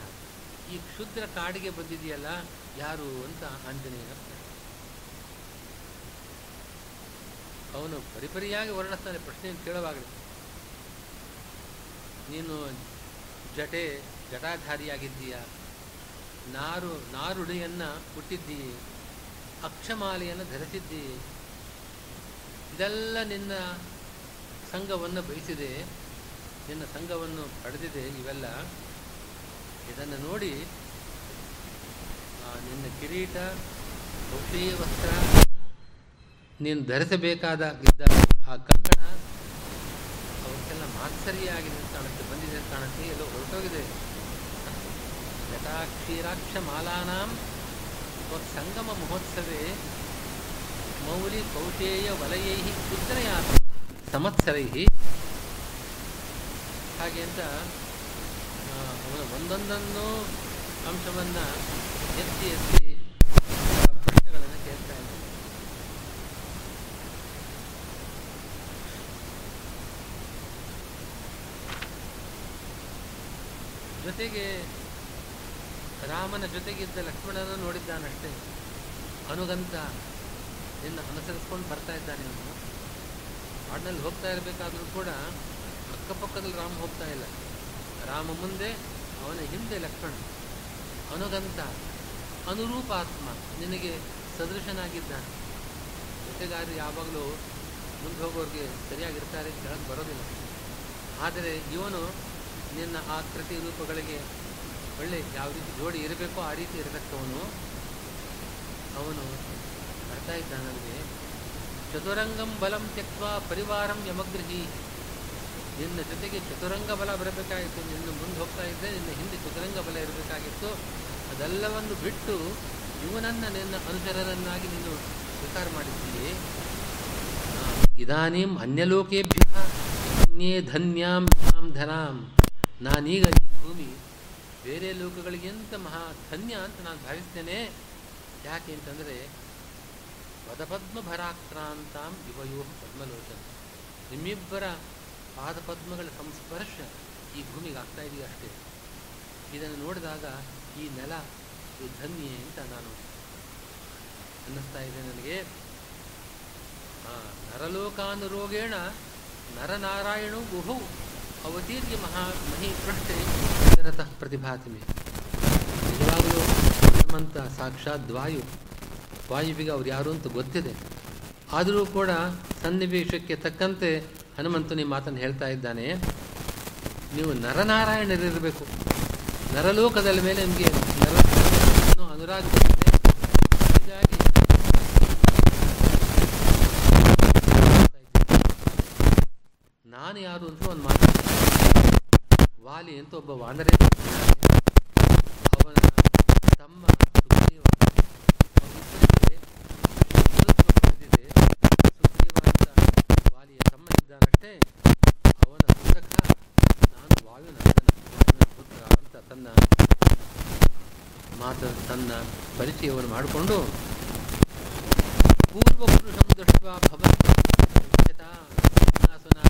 ಈ ಕ್ಷುದ್ರ ಕಾಡಿಗೆ ಬಂದಿದೆಯಲ್ಲ, ಯಾರು ಅಂತ ಆಂಜನೇಯ ಅವನು ಪರಿಪರಿಯಾಗಿ ವರ್ಣಿಸ್ತಾನೆ ಪ್ರಶ್ನೆಯನ್ನು ಕೇಳುವಾಗಲೇ. ನೀನು ಜಟೆ, ಜಟಾಧಾರಿಯಾಗಿದ್ದೀಯ? ನಾರು, ನಾರುಡಿಯನ್ನು ಹುಟ್ಟಿದ್ದೀಯೆ ಅಕ್ಷಮಾಲೆಯನ್ನು ಧರಿಸಿದ್ದೀಯೆ ಇದೆಲ್ಲ ನಿನ್ನ ಸಂಘವನ್ನು ಬಯಸಿದೆ. ನಿನ್ನ ಸಂಘವನ್ನು ಪಡೆದಿದೆ ಇವೆಲ್ಲ. ಇದನ್ನು ನೋಡಿ ನಿನ್ನ ಕಿರೀಟ ಕೌಶೀಯ ವಸ್ತ್ರ ನೀನು ಧರಿಸಬೇಕಾದ ಇದ್ದ ಆ ಕಂಕಣ, ಅವಕ್ಕೆಲ್ಲ ಮಾತ್ಸರಿಯಾಗಿ ಅಂತ ಕಾಣುತ್ತೆ ಬಂದಿದೆ ಕಾಣುತ್ತೆ ಎಲ್ಲೋ ಹೊರಟೋಗಿದೆ. ಜಟಾಕ್ಷೀರಾಕ್ಷ ಮಾಲಾನಾಂ ಸಂಗಮ ಮಹೋತ್ಸವೇ ಮೌಲಿ ಕೌಟೇಯ ವಲಯೈ ಕ್ಷುದ್ರಯಾ ಸಂವತ್ಸರೈ ಹಾಗೆ ಅಂತ ಅವನ ಒಂದೊಂದನ್ನು ಅಂಶವನ್ನು ಎತ್ತಿ ಎತ್ತಿ ಪ್ರಶ್ನೆಗಳನ್ನು ಕೇಳ್ತಾ ಇದ್ದಾರೆ ಜೊತೆಗೆ ರಾಮನ ಜೊತೆಗಿದ್ದ ಲಕ್ಷ್ಮಣನ ನೋಡಿದ್ದಾನಷ್ಟೇ ಅನುಗಂತ ನಿನ್ನ ಅನುಸರಿಸ್ಕೊಂಡು ಬರ್ತಾ ಇದ್ದಾನೆ ಅವನು ಹಾಡಿನಲ್ಲಿ ಹೋಗ್ತಾ ಇರಬೇಕಾದ್ರೂ ಕೂಡ ಅಕ್ಕಪಕ್ಕದಲ್ಲಿ ರಾಮ ಹೋಗ್ತಾ ಇಲ್ಲ. ರಾಮ ಮುಂದೆ, ಅವನ ಹಿಂದೆ ಲಕ್ಷ್ಮಣ. ಅನುಗಂತ, ಅನುರೂಪ ಆತ್ಮ ನಿನಗೆ ಸದೃಶನಾಗಿದ್ದಾನೆ. ಜೊತೆಗಾರರು ಯಾವಾಗಲೂ ಮುಂದೆ ಹೋಗೋರಿಗೆ ಸರಿಯಾಗಿರ್ತಾರೆ ಕೆಳಗೆ ಬರೋದಿಲ್ಲ. ಆದರೆ ಇವನು ನಿನ್ನ ಆ ಕೃತಿ ರೂಪಗಳಿಗೆ ಒಳ್ಳೆ ಯಾವ ರೀತಿ ಜೋಡಿ ಇರಬೇಕೋ ಆ ರೀತಿ ಇರತಕ್ಕವನು ಅವನು. ಬರ್ತಾ ನನಗೆ? ಚತುರಂಗಂ ಬಲಂ ತ್ಯಕ್ವಾ ಪರಿವಾರಂ ಯಮಗ್ರಹಿ. ನಿನ್ನ ಜೊತೆಗೆ ಚತುರಂಗ ಬಲ ಬರಬೇಕಾಗಿತ್ತು. ನಿನ್ನ ಮುಂದೆ ಹೋಗ್ತಾ ಇದ್ದೆ ನಿನ್ನ ಹಿಂದೆ ಚತುರಂಗ ಬಲ ಇರಬೇಕಾಗಿತ್ತು. ಅದೆಲ್ಲವನ್ನು ಬಿಟ್ಟು ಇವನನ್ನು ನಿನ್ನ ಅನುಚರರನ್ನಾಗಿ ನೀನು ಸ್ವೀಕಾರ ಮಾಡಿದ್ದೀಯೇ. ಆ, ಇದಾನೀಂ ಅನ್ಯಲೋಕೇಭ್ಯ ಅನ್ಯೇ ಧನ್ಯಾಂ ಧನಾಂ. ನಾನೀಗ ಈ ಭೂಮಿ ಬೇರೆ ಲೋಕಗಳಿಗಿಂತ ಮಹಾ ಧನ್ಯ ಅಂತ ನಾನು ಭಾವಿಸ್ತೇನೆ. ಯಾಕೆ ಅಂತಂದರೆ, ಪದಪದ್ಮ ಭರಾಕ್ರಾಂತಾಂ ಯುವಯೋಹ ಪದ್ಮಲೋಚನ. ನಿಮ್ಮಿಬ್ಬರ ಪಾದಪದ್ಮಗಳ ಸಂಸ್ಪರ್ಶ ಈ ಭೂಮಿಗೆ ಆಗ್ತಾ ಇದೆಯಾ ಅಷ್ಟೇ? ಇದನ್ನು ನೋಡಿದಾಗ ಈ ನೆಲ ಇದು ಧನ್ಯೆ ಅಂತ ನಾನು ಅನ್ನಿಸ್ತಾ ಇದೆ ನನಗೆ. ನರಲೋಕಾನುರೋಗೇಣ ನರನಾರಾಯಣೋ ಗುಹೌ ಅವತೀರ್ಯ ಮಹಾ ಮಹಿ ಪೃಷ್ಠೆ. ನಿರತಃ ಪ್ರತಿಭಾತಿಮೆ. ನಿಜವಾಗಲೂ ಹನುಮಂತ ಸಾಕ್ಷಾತ್ ವಾಯು. ವಾಯುವಿಗೆ ಅವ್ರು ಯಾರು ಅಂತ ಗೊತ್ತಿದೆ. ಆದರೂ ಕೂಡ ಸನ್ನಿವೇಶಕ್ಕೆ ತಕ್ಕಂತೆ ಹನುಮಂತನಿ ಮಾತನ್ನು ಹೇಳ್ತಾ ಇದ್ದಾನೆ. ನೀವು ನರನಾರಾಯಣರಿರಬೇಕು. ನರಲೋಕದ ಮೇಲೆ ನಿಮಗೆ ನರ ಅನುರಾಗ ನಾನು ಯಾರು ಅಂತ ಒಂದು ಮಾತು ವಾಲಿ ಅಂತ ಒಬ್ಬ ವಾನರ ಅವನ ತಮ್ಮ ವಾಲಿಯ ತಮ್ಮ ಇದ್ದಾನಷ್ಟೇ ಅವನ ಪುಸ್ತಕ ನಾನು ವಾಯುವಿನ ಪುತ್ರ ಅಂತ ತನ್ನ ಮಾತ, ತನ್ನ ಪರಿಚಯವನ್ನು ಮಾಡಿಕೊಂಡು ಪೂರ್ವಪುರುಷಂ ದೃಷ್ಟ ಭವತ್ಯಾಸುನ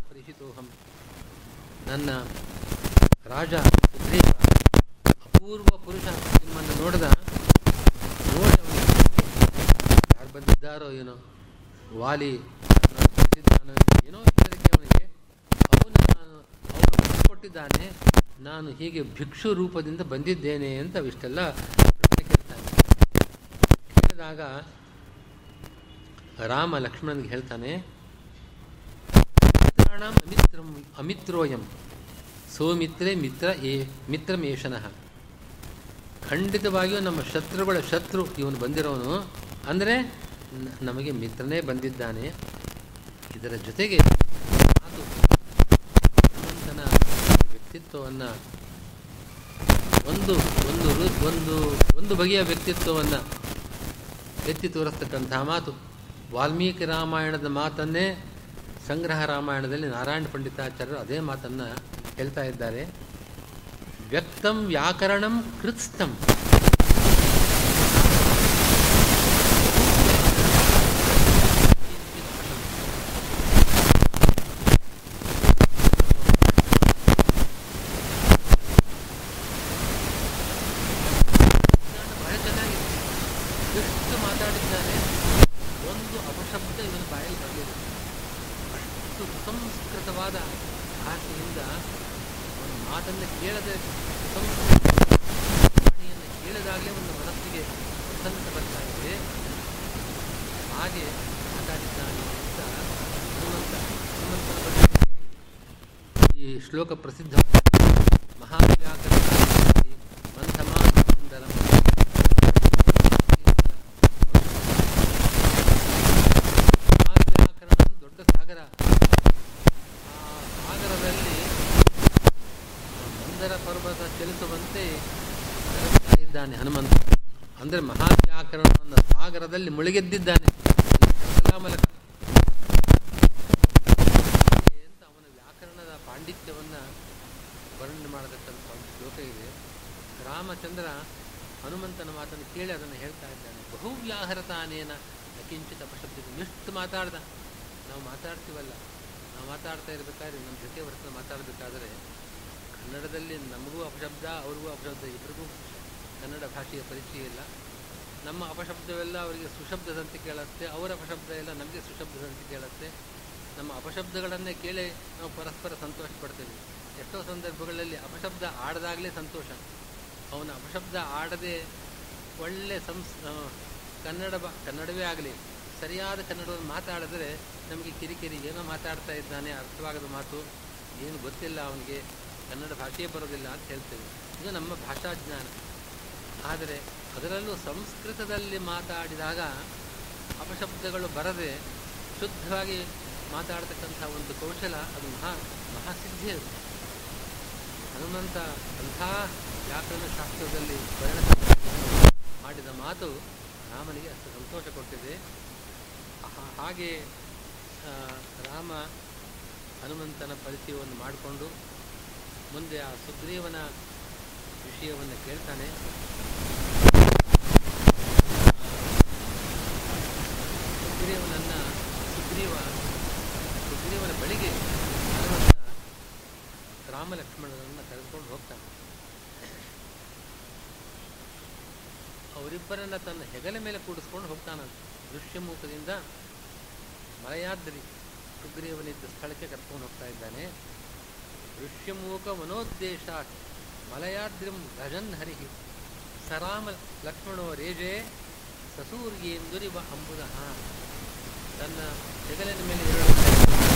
ಪರಿಚಿತೋಹಂ ನನ್ನ ರಾಜ ಅಪೂರ್ವ ಪುರುಷ ನಿಮ್ಮನ್ನು ನೋಡಿದ? ನೋಡಿ ಯಾರು ಬಂದಿದ್ದಾರೋ ಏನೋ. ವಾಲಿ ಏನೋ ಇದಕ್ಕೆ ಅವನಿಗೆ. ಅವನು ನಾನು, ಅವನು ಕೊಟ್ಟಿದ್ದಾನೆ ನಾನು ಹೀಗೆ ಭಿಕ್ಷು ರೂಪದಿಂದ ಬಂದಿದ್ದೇನೆ ಅಂತ ಇಷ್ಟೆಲ್ಲ ಕೇಳ್ತಾನೆ ಕೇಳಿದಾಗ ರಾಮ ಲಕ್ಷ್ಮಣನಿಗೆ ಹೇಳ್ತಾನೆ ಅಮಿತ್ರಂ ಅಮಿತ್ರೋಯಂ. ಸೋಮಿತ್ರೆ ಮಿತ್ರ ಏ, ಮಿತ್ರಮೇಷನಃ. ಖಂಡಿತವಾಗಿಯೂ ನಮ್ಮ ಶತ್ರುಗಳ ಶತ್ರು ಇವನು ಬಂದಿರೋನು. ಅಂದರೆ ನಮಗೆ ಮಿತ್ರನೇ ಬಂದಿದ್ದಾನೆ. ಇದರ ಜೊತೆಗೆ ಮಾತು ಹನುಮಂತನ ವ್ಯಕ್ತಿತ್ವವನ್ನು, ಒಂದು ಒಂದು ಒಂದು ಒಂದು ಬಗೆಯ ವ್ಯಕ್ತಿತ್ವವನ್ನು ಎತ್ತಿ ತೋರಿಸ್ತಕ್ಕಂತಹ ಮಾತು. ವಾಲ್ಮೀಕಿ ರಾಮಾಯಣದ ಮಾತನ್ನೇ ಸಂಗ್ರಹ ರಾಮಾಯಣದಲ್ಲಿ ನಾರಾಯಣ ಪಂಡಿತಾಚಾರ್ಯರು ಅದೇ ಮಾತನ್ನು ಹೇಳ್ತಾ ಇದ್ದಾರೆ. ವ್ಯಕ್ತಂ ವ್ಯಾಕರಣಂ ಕೃತ್ಸ್ಥಂ ಬಹಳ ಚೆನ್ನಾಗಿದೆ ಎಷ್ಟು ಮಾತಾಡಿದ್ದಾನೆ ಒಂದು ಅಪಶಬ್ದ ಇವನ ಬಾಯಲ್ಲಿ ಬರಲಿಲ್ಲ ಎಷ್ಟು ಸುಸಂಸ್ಕೃತವಾದ ಭಾಷೆಯಿಂದ ಒಂದು ಮಾತನ್ನು ಕೇಳದೆ ಸುಸಂಸ್ಕೃತ ವಾಣಿಯನ್ನು ಕೇಳಿದಾಗಲೇ ಒಂದು ಮನಸ್ಸಿಗೆ ವಸಂತ ಬರ್ತಾ ಇದೆ ಹಾಗೆ ಮಾತಾಡಿದ್ದಾನೆ ಅಂತ ಹನುಮಂತ ಹನುಮಂತನ ಬಗ್ಗೆ ಈ ಶ್ಲೋಕ ಪ್ರಸಿದ್ಧ ಮಹಾವ್ಯಾಕರಣ ಪರ್ವತ ಚಲಿಸುವಂತೆ ಇದ್ದಾನೆ ಹನುಮಂತ. ಅಂದರೆ ಮಹಾವ್ಯಾಕರಣವನ್ನು ಸಾಗರದಲ್ಲಿ ಮುಳುಗೆದ್ದಿದ್ದಾನೆ ಕಲಾಮಲಕ ಅಂತ ಅವನ ವ್ಯಾಕರಣದ ಪಾಂಡಿತ್ಯವನ್ನು ವರ್ಣನೆ ಮಾಡತಕ್ಕಂಥ ಒಂದು ಶ್ಲೋಕ ಇದೆ ರಾಮಚಂದ್ರ ಹನುಮಂತನ ಮಾತನ್ನು ಕೇಳಿ ಅದನ್ನು ಹೇಳ್ತಾ ಇದ್ದಾನೆ ಬಹುವ್ಯಾಹರತಾನೇನ ಅಕಿಂಚಿತ ಅಪಶಬ್ದ ಎಷ್ಟು ಮಾತಾಡ್ದ? ನಾವು ಮಾತಾಡ್ತೀವಲ್ಲ. ನಾವು ಮಾತಾಡ್ತಾ ಇರಬೇಕಾದ್ರೆ ನಮ್ಮ ಜೊತೆ ವರ್ತನೆ ಮಾತಾಡಬೇಕಾದ್ರೆ, ಕನ್ನಡದಲ್ಲಿ ನಮಗೂ ಅಪಶಬ್ದ, ಅವ್ರಿಗೂ ಅಪಶಬ್ದ ಇಬ್ಬರಿಗೂ ಕನ್ನಡ ಭಾಷೆಯ ಪರಿಚಯ ಇಲ್ಲ. ನಮ್ಮ ಅಪಶಬ್ದವೆಲ್ಲ ಅವರಿಗೆ ಸುಶಬ್ದದಂತೆ ಕೇಳುತ್ತೆ. ಅವರ ಅಪಶಬ್ದ ಎಲ್ಲ ನಮಗೆ ಸುಶಬ್ದದಂತೆ ಕೇಳುತ್ತೆ. ನಮ್ಮ ಅಪಶಬ್ದಗಳನ್ನೇ ಕೇಳಿ ನಾವು ಪರಸ್ಪರ ಸಂತೋಷ ಪಡ್ತೇವೆ. ಎಷ್ಟೋ ಸಂದರ್ಭಗಳಲ್ಲಿ ಅಪಶಬ್ದ ಆಡದಾಗಲೇ ಸಂತೋಷ. ಅವನ ಅಪಶಬ್ದ ಆಡದೆ ಒಳ್ಳೆ ಸಂಸ್ ಕನ್ನಡ ಕನ್ನಡವೇ ಆಗಲಿ, ಸರಿಯಾದ ಕನ್ನಡವನ್ನು ಮಾತಾಡಿದ್ರೆ ನಮಗೆ ಕಿರಿಕಿರಿ ಏನೋ ಮಾತಾಡ್ತಾ ಇದ್ದಾನೆ, ಅರ್ಥವಾಗದ ಮಾತು ಏನು ಗೊತ್ತಿಲ್ಲ ಅವನಿಗೆ. ಕನ್ನಡ ಭಾಷೆಯೇ ಬರೋದಿಲ್ಲ ಅಂತ ಹೇಳ್ತೇವೆ. ಇದು ನಮ್ಮ ಭಾಷಾ ಜ್ಞಾನ. ಆದರೆ ಅದರಲ್ಲೂ ಸಂಸ್ಕೃತದಲ್ಲಿ ಮಾತಾಡಿದಾಗ ಅಪಶಬ್ದಗಳು ಬರದೆ ಶುದ್ಧವಾಗಿ ಮಾತಾಡ್ತಕ್ಕಂಥ ಒಂದು ಕೌಶಲ, ಅದು ಮಹಾ, ಮಹಾಸಿದ್ಧಿ ಅದು. ಹನುಮಂತ ಅಂಥ ವ್ಯಾಕರಣ ಶಾಸ್ತ್ರದಲ್ಲಿ ಪರಿಣತ ಮಾಡಿದ ಮಾತು ರಾಮನಿಗೆ ಅಷ್ಟು ಸಂತೋಷ ಕೊಟ್ಟಿದೆ. ಹಾಗೆ ರಾಮ ಹನುಮಂತನ ಪರಿಚಯವನ್ನು ಮಾಡಿಕೊಂಡು ಮುಂದೆ ಆ ಸುಗ್ರೀವನ ವಿಷಯವನ್ನು ಕೇಳ್ತಾನೆ. ಸುಗ್ರೀವನನ್ನು, ಸುಗ್ರೀವ, ಸುಗ್ರೀವನ ಬಳಿಗೆ ಹನುಮಂತ ರಾಮ ಲಕ್ಷ್ಮಣರನ್ನು ಕರೆದುಕೊಂಡು ಹೋಗ್ತಾನೆ. ಅವರಿಬ್ಬರನ್ನ ತನ್ನ ಹೆಗಲ ಮೇಲೆ ಕೂಡಿಸ್ಕೊಂಡು ಹೋಗ್ತಾನಂತೆ. ದೃಶ್ಯಮುಖದಿಂದ ಮಲಯಾದ್ರಿ ಸುಗ್ರೀವನಿದ್ದ ಸ್ಥಳಕ್ಕೆ ಕರ್ಕೊಂಡು ಹೋಗ್ತಾ ಇದ್ದಾನೆ. ದೃಶ್ಯಮೂಕ ಮನೋದ್ದೇಶಾತ್ ಮಲಯಾದ್ರಿಂ ಗಜನ್ ಹರಿಹಿ. ಸರಾಮ ಲಕ್ಷ್ಮಣೋ ರೇಜೆ ಸಸೂರ್ಯೇಂದುರಿವ ಅಂಬುದಃ ತನ್ನ ಹೆಗಲಿನ ಮೇಲೆ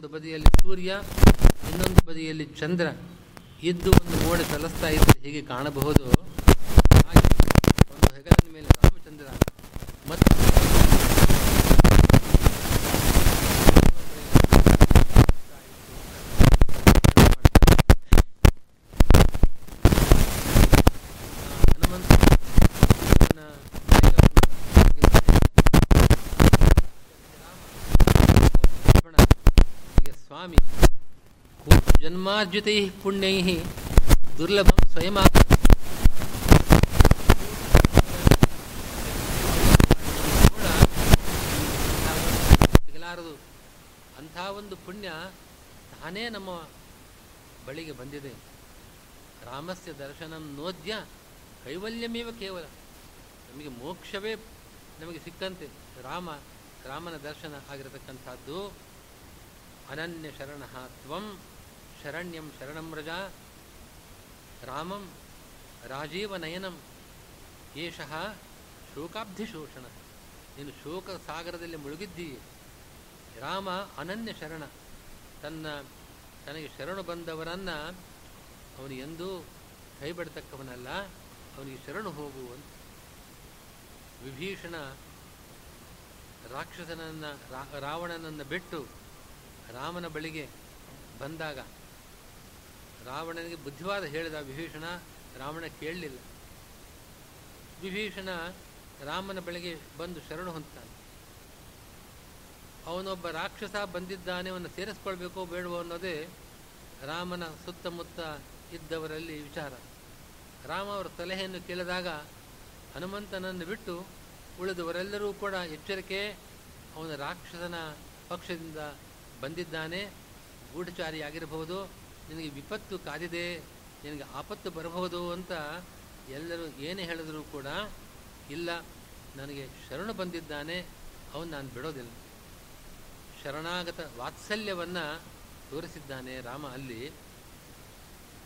ಒಂದು ಬದಿಯಲ್ಲಿ ಸೂರ್ಯ ಇನ್ನೊಂದು ಬದಿಯಲ್ಲಿ ಚಂದ್ರ. ಇದ್ದು ಒಂದು ಮೋಡ ಚಲಿಸ್ತಾ ಇದ್ದರೆ ಹೀಗೆ ಕಾಣಬಹುದು ಹಾಗೆ ಒಂದು ಹೆಗಲಿನ ಮೇಲೆ ರಾಮಚಂದ್ರ ಮತ್ತು ಹನುಮಂತ ಸ್ವಾಮಿ ಜನ್ಮಾರ್ಜಿತೈ ಪುಣ್ಯೈ ದುರ್ಲಭಂ ಸ್ವಯಂ ಸಿಗಲಾರದು. ಅಂಥ ಒಂದು ಪುಣ್ಯ ತಾನೇ ನಮ್ಮ ಬಳಿಗೆ ಬಂದಿದೆ. ರಾಮಸ್ಯ ದರ್ಶನಂ ನೋದ್ಯ ಕೈವಲ್ಯಮೇವ ಕೇವಲ. ನಮಗೆ ಮೋಕ್ಷವೇ ನಮಗೆ ಸಿಕ್ಕಂತೆ. ರಾಮ, ರಾಮನ ದರ್ಶನ ಆಗಿರತಕ್ಕಂಥದ್ದು ಅನನ್ಯ ಶರಣ ತ್ವಂ. ಶರಣ್ಯಂ ಶರಣಂ ರಜಾ ರಾಮಂ ರಾಜೀವ ನಯನಂ ಏಷಃ ಶೋಕಾಬ್ಧಿಶೋಷಣ. ನೀನು ಶೋಕ ಸಾಗರದಲ್ಲಿ ಮುಳುಗಿದ್ದೀಯ. ರಾಮ ಅನನ್ಯ ಶರಣ. ತನ್ನ ತನಗೆ ಶರಣು ಬಂದವರನ್ನು ಅವನು ಎಂದೂ ಕೈಬಿಡ್ತಕ್ಕವನಲ್ಲ, ಅವನಿಗೆ ಶರಣು ಹೋಗು ಅಂತ. ವಿಭೀಷಣ ರಾಕ್ಷಸನನ್ನ ರಾವಣನನ್ನು ಬಿಟ್ಟು ರಾಮನ ಬಳಿಗೆ ಬಂದಾಗ ರಾವಣನಿಗೆ ಬುದ್ಧಿವಾದ ಹೇಳಿದ ವಿಭೀಷಣ ರಾವಣ ಕೇಳಲಿಲ್ಲ. ವಿಭೀಷಣ ರಾಮನ ಬಳಿಗೆ ಬಂದು ಶರಣು ಹೊಂತಾನೆ ಅವನೊಬ್ಬ ರಾಕ್ಷಸ ಬಂದಿದ್ದಾನೆ ಅವನ್ನು ಸೇರಿಸ್ಕೊಳ್ಬೇಕೋ ಬೇಡವೋ ಅನ್ನೋದೇ ರಾಮನ ಸುತ್ತಮುತ್ತ ಇದ್ದವರಲ್ಲಿ ವಿಚಾರ. ರಾಮ ಅವರ ಸಲಹೆಯನ್ನು ಕೇಳಿದಾಗ ಹನುಮಂತನನ್ನು ಬಿಟ್ಟು ಉಳಿದವರೆಲ್ಲರೂ ಕೂಡ ಎಚ್ಚರಿಕೆ, ಅವನ ರಾಕ್ಷಸನ ಪಕ್ಷದಿಂದ ಬಂದಿದ್ದಾನೆ, ಗೂಢಚಾರಿಯಾಗಿರಬಹುದು. ನಿನಗೆ ವಿಪತ್ತು ಕಾದಿದೆ, ನಿನಗೆ ಆಪತ್ತು ಬರಬಹುದು ಅಂತ ಎಲ್ಲರೂ ಏನೇ ಹೇಳಿದರೂ ಕೂಡ ಇಲ್ಲ, ನನಗೆ ಶರಣು ಬಂದಿದ್ದಾನೆ, ಅವನು ನಾನು ಬಿಡೋದಿಲ್ಲ. ಶರಣಾಗತ ವಾತ್ಸಲ್ಯವನ್ನು ತೋರಿಸಿದ್ದಾನೆ ರಾಮ ಅಲ್ಲಿ.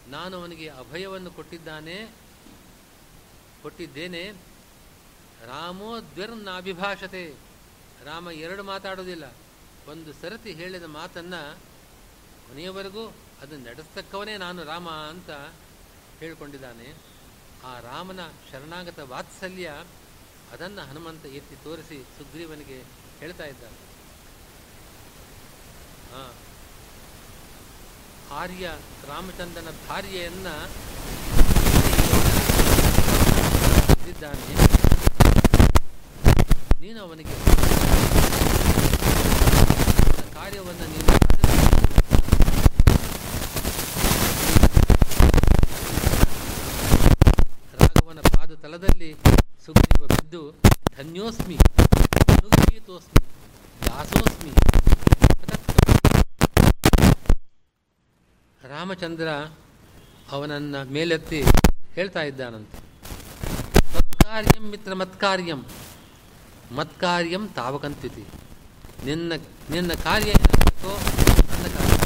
ನಾನು ಅವನಿಗೆ ಅಭಯವನ್ನು ಕೊಟ್ಟಿದ್ದಾನೆ, ಕೊಟ್ಟಿದ್ದೇನೆ. ರಾಮೋ ದ್ವಿರ್ನಾಭಿಭಾಷತೆ. ರಾಮ ಎರಡು ಮಾತಾಡೋದಿಲ್ಲ ಒಂದು ಸರತಿ ಹೇಳಿದ ಮಾತನ್ನು ಕೊನೆಯವರೆಗೂ ಅದನ್ನು ನಡೆಸ್ತಕ್ಕವನೇ ನಾನು ರಾಮ ಅಂತ ಹೇಳಿಕೊಂಡಿದ್ದಾನೆ. ಆ ರಾಮನ ಶರಣಾಗತ ವಾತ್ಸಲ್ಯ ಅದನ್ನು ಹನುಮಂತ ಎತ್ತಿ ತೋರಿಸಿ ಸುಗ್ರೀವನಿಗೆ ಹೇಳ್ತಾ ಇದ್ದಾನೆ. ಆರ್ಯ ರಾಮಚಂದ್ರನ ಭಾರ್ಯೆಯನ್ನ ನೀನು ಅವನಿಗೆ ಕಾರ್ಯವನ್ನು ನೀನು ತಲದಲ್ಲಿ ಸುಗ್ರೀವ ಬಿದ್ದು ಧನ್ಯೋಸ್ಮಿ ಅನುಗೀತೋಸ್ಮಿ ದಾಸೋಸ್ಮಿ ರಾಮಚಂದ್ರ ಅವನನ್ನ ಮೇಲೆತ್ತಿ ಹೇಳ್ತಾ ಇದ್ದಾನಂತೆ. ಮತ್ಕಾರ್ಯಂ ಮಿತ್ರ ಮತ್ಕಾರ್ಯಂ ಮತ್ಕಾರ್ಯಂ ತಾವಕಂತಿತಿ. ನಿನ್ನ ನಿನ್ನ ಕಾರ್ಯ ಏನಾಗಬೇಕೋ ನನ್ನ ಕಾರ್ಯ.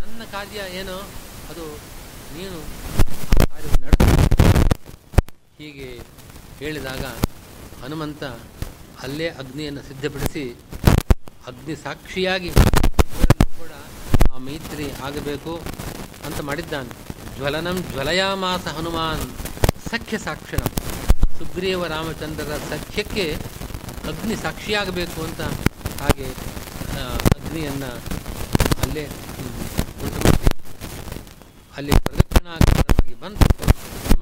ನನ್ನ ಕಾರ್ಯ ಏನೋ? ಅದು ನೀನು ಆ ಕಾರ್ಯ ನಡೆಸ ಹೀಗೆ ಹೇಳಿದಾಗ ಹನುಮಂತ ಅಲ್ಲೇ ಅಗ್ನಿಯನ್ನು ಸಿದ್ಧಪಡಿಸಿ ಅಗ್ನಿ ಸಾಕ್ಷಿಯಾಗಿ ಕೂಡ ಆ ಮೈತ್ರಿ ಆಗಬೇಕು ಅಂತ ಮಾಡಿದ್ದಾನೆ. ಜ್ವಲನಂ ಜ್ವಲಯಾಮಾಸ ಹನುಮಾನ್, ಸಖ್ಯ ಸಾಕ್ಷಿಣ. ಸುಗ್ರೀವ ರಾಮಚಂದ್ರರ ಸಖ್ಯಕ್ಕೆ ಅಗ್ನಿ ಸಾಕ್ಷಿಯಾಗಬೇಕು ಅಂತ ಹಾಗೆ ಅಗ್ನಿಯನ್ನು ಅಲ್ಲೇ ಉಂಟು ಮಾಡಿ ಅಲ್ಲಿ ಪ್ರದಕ್ಷಿಣಾಕಾರವಾಗಿ ಬಂದು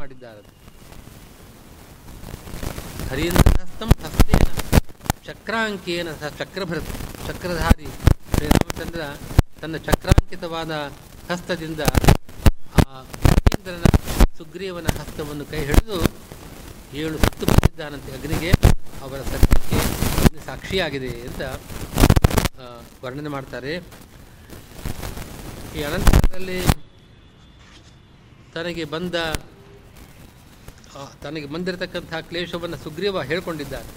ಮಾಡಿದ್ದಾರೆ. ಹರೀಂದ್ರಹಸ್ತಂ ಹಸ್ತೇನ ಚಕ್ರಾಂಕೇನ ಸಹ ಚಕ್ರಭರತ್ ಚಕ್ರಧಾರಿ ಶ್ರೀರಾಮಚಂದ್ರ ತನ್ನ ಚಕ್ರಾಂಕಿತವಾದ ಹಸ್ತದಿಂದ ಆ ಹರೀಂದ್ರನ ಸುಗ್ರೀವನ ಹಸ್ತವನ್ನು ಕೈ ಹಿಡಿದು ಏಳು ಸುತ್ತು ಬಂದಿದ್ದಾನಂತೆ ಅಗ್ನಿಗೆ. ಅವರ ಸತ್ಯಕ್ಕೆ ಅಗ್ನಿ ಸಾಕ್ಷಿಯಾಗಿದೆ ಅಂತ ವರ್ಣನೆ ಮಾಡ್ತಾರೆ. ಈ ಅನಂತರದಲ್ಲಿ ತನಗೆ ಬಂದ ತನಗೆ ಬಂದಿರತಕ್ಕಂತಹ ಕ್ಲೇಶವನ್ನು ಸುಗ್ರೀವ ಹೇಳ್ಕೊಂಡಿದ್ದಾರೆ.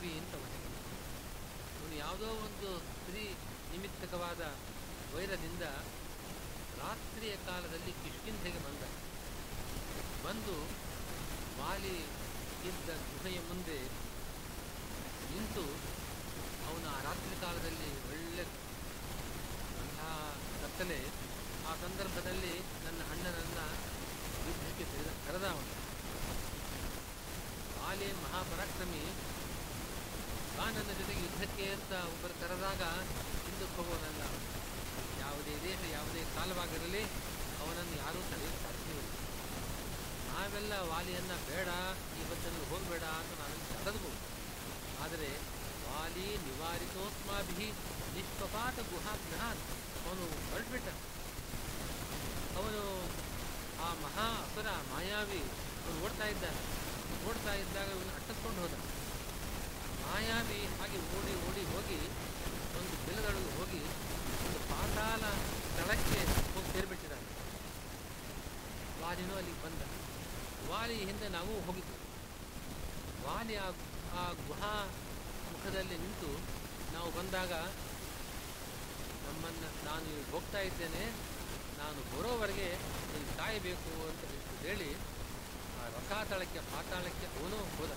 ಮಾಯಾವಿ ಅಂತ ಅವನ ಯಾವುದೋ ಒಂದು ಸ್ತ್ರೀ ನಿಮಿತ್ತಕವಾದ ವೈರದಿಂದ ರಾತ್ರಿಯ ಕಾಲದಲ್ಲಿ ಕಿಷ್ಕಿಂಧೆಗೆ ಬಂದ. ಬಂದು ವಾಲಿ ಇದ್ದ ಗುಹೆಯ ಮುಂದೆ ನಿಂತು ಅವನು ಆ ರಾತ್ರಿ ಕಾಲದಲ್ಲಿ ಒಳ್ಳೆ ಅಂತಹ ಕತ್ತಲೆ ಆ ಸಂದರ್ಭದಲ್ಲಿ ನನ್ನ ಅಣ್ಣನನ್ನ ಯುದ್ಧಕ್ಕೆ ಕರೆದ ಕರೆದ ಅವನು ವಾಲಿ ಮಹಾಪರಾಕ್ರಮಿ ಬಾ ನನ್ನ ಜೊತೆಗೆ ಯುದ್ಧಕ್ಕೆ ಅಂತ ಒಬ್ಬರು ಕರೆದಾಗ ಹಿಂದಕ್ಕೆ ಹೋಗೋನಲ್ಲ ಯಾವುದೇ ದೇಶ ಯಾವುದೇ ಕಾಲವಾಗಿರಲಿ ಅವನನ್ನು ಯಾರೂ ತಡೆಯಲು ಸಾಧ್ಯವಿಲ್ಲ ನಾವೆಲ್ಲ ವಾಲಿಯನ್ನ ಈ ಇವತ್ತನ್ನು ಹೋಗಬೇಡ ಅಂತ ನಾನು ಕರೆದ್ಬೋದು ಆದರೆ ವಾಲಿ ನಿವಾರಿತೋಸ್ಮಾಭಿ ನಿಷ್ಪಪಾತ ಗುಹಾಗ್ರಹಾನ್ ಅವನು ಹೊರಟ್ಬಿಟ್ಟ. ಅವನು ಆ ಮಹಾ ಅಸುರ ಮಾಯಾವಿ ಅವನು ಓಡ್ತಾ ಇದ್ದಾನೆ. ಓಡ್ತಾ ಇದ್ದಾಗ ಇವನು ಅಟ್ಟಿಸ್ಕೊಂಡು ಹೋದ. ಮಾಯಾವಿ ಹಾಗೆ ಓಡಿ ಓಡಿ ಹೋಗಿ ಒಂದು ಬಿಲದೊಳಗೆ ಹೋಗಿ ಒಂದು ಪಾತಾಳ ಸ್ಥಳಕ್ಕೆ ಹೋಗಿ ಸೇರಿಬಿಟ್ಟಿದ್ದಾನೆ. ವಾಲಿನೂ ಅಲ್ಲಿಗೆ ಬಂದ. ವಾಲಿ ಹಿಂದೆ ನಾವು ಹೋಗಿದ್ದು ವಾಲಿ ಆ ಗುಹಾ ಮುಖದಲ್ಲಿ ನಿಂತು ನಾವು ಬಂದಾಗ ನಮ್ಮನ್ನು ನಾನು ಇಲ್ಲಿ ಹೋಗ್ತಾ ಇದ್ದೇನೆ, ನಾನು ಬರೋವರೆಗೆ ನೀನು ಕಾಯಬೇಕು ಅಂತ ಹೇಳಿ ಆ ರಸಾತಳಕ್ಕೆ ಪಾತಾಳಕ್ಕೆ ಅವನು ಹೋದ.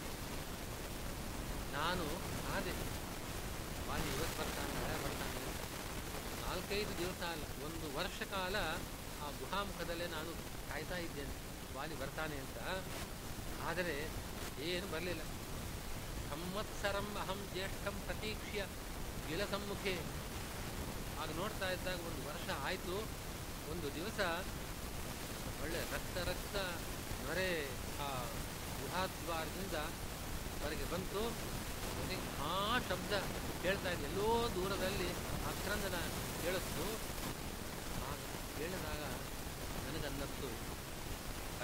ನಾನು ಆದೆ, ವಾಲಿ ಇವತ್ತು ಬರ್ತಾನೆ, ನಾಳೆ ಬರ್ತಾನೆ ನಾಲ್ಕೈದು ದಿವಸ ಅಲ್ಲ ಒಂದು ವರ್ಷ ಕಾಲ ಆ ಗುಹಾಮುಖದಲ್ಲೇ ನಾನು ಕಾಯ್ತಾ ಇದ್ದೇನೆ. ವಾಲಿ ಬರ್ತಾನೆ ಅಂತ. ಆದರೆ ಏನು ಬರಲಿಲ್ಲ. ಸಂವತ್ಸರಂ ಅಹಂ ಜ್ಯೇಷ್ಠಂ ಪ್ರತೀಕ್ಷ್ಯ ಗಿಲಸಮ್ಮುಖೆ ಆಗ ನೋಡ್ತಾ ಇದ್ದಾಗ ಒಂದು ವರ್ಷ ಆಯಿತು. ಒಂದು ದಿವಸ ಒಳ್ಳೆ ರಕ್ತ ರಕ್ತ ನೊರೆ ಆ ಗುಹಾದ್ವಾರದಿಂದ ಹೊರಗೆ ಬಂತು. ಆ ಶಬ್ದ ಕೇಳ್ತಾ ಇದೆ ಎಲ್ಲೋ ದೂರದಲ್ಲಿ ಅಕ್ರಂದನ ಕ್ರಂದನ ಕೇಳಿಸ್ತು. ಆಗ ಕೇಳಿದಾಗ ನನಗನ್ನತ್ತು.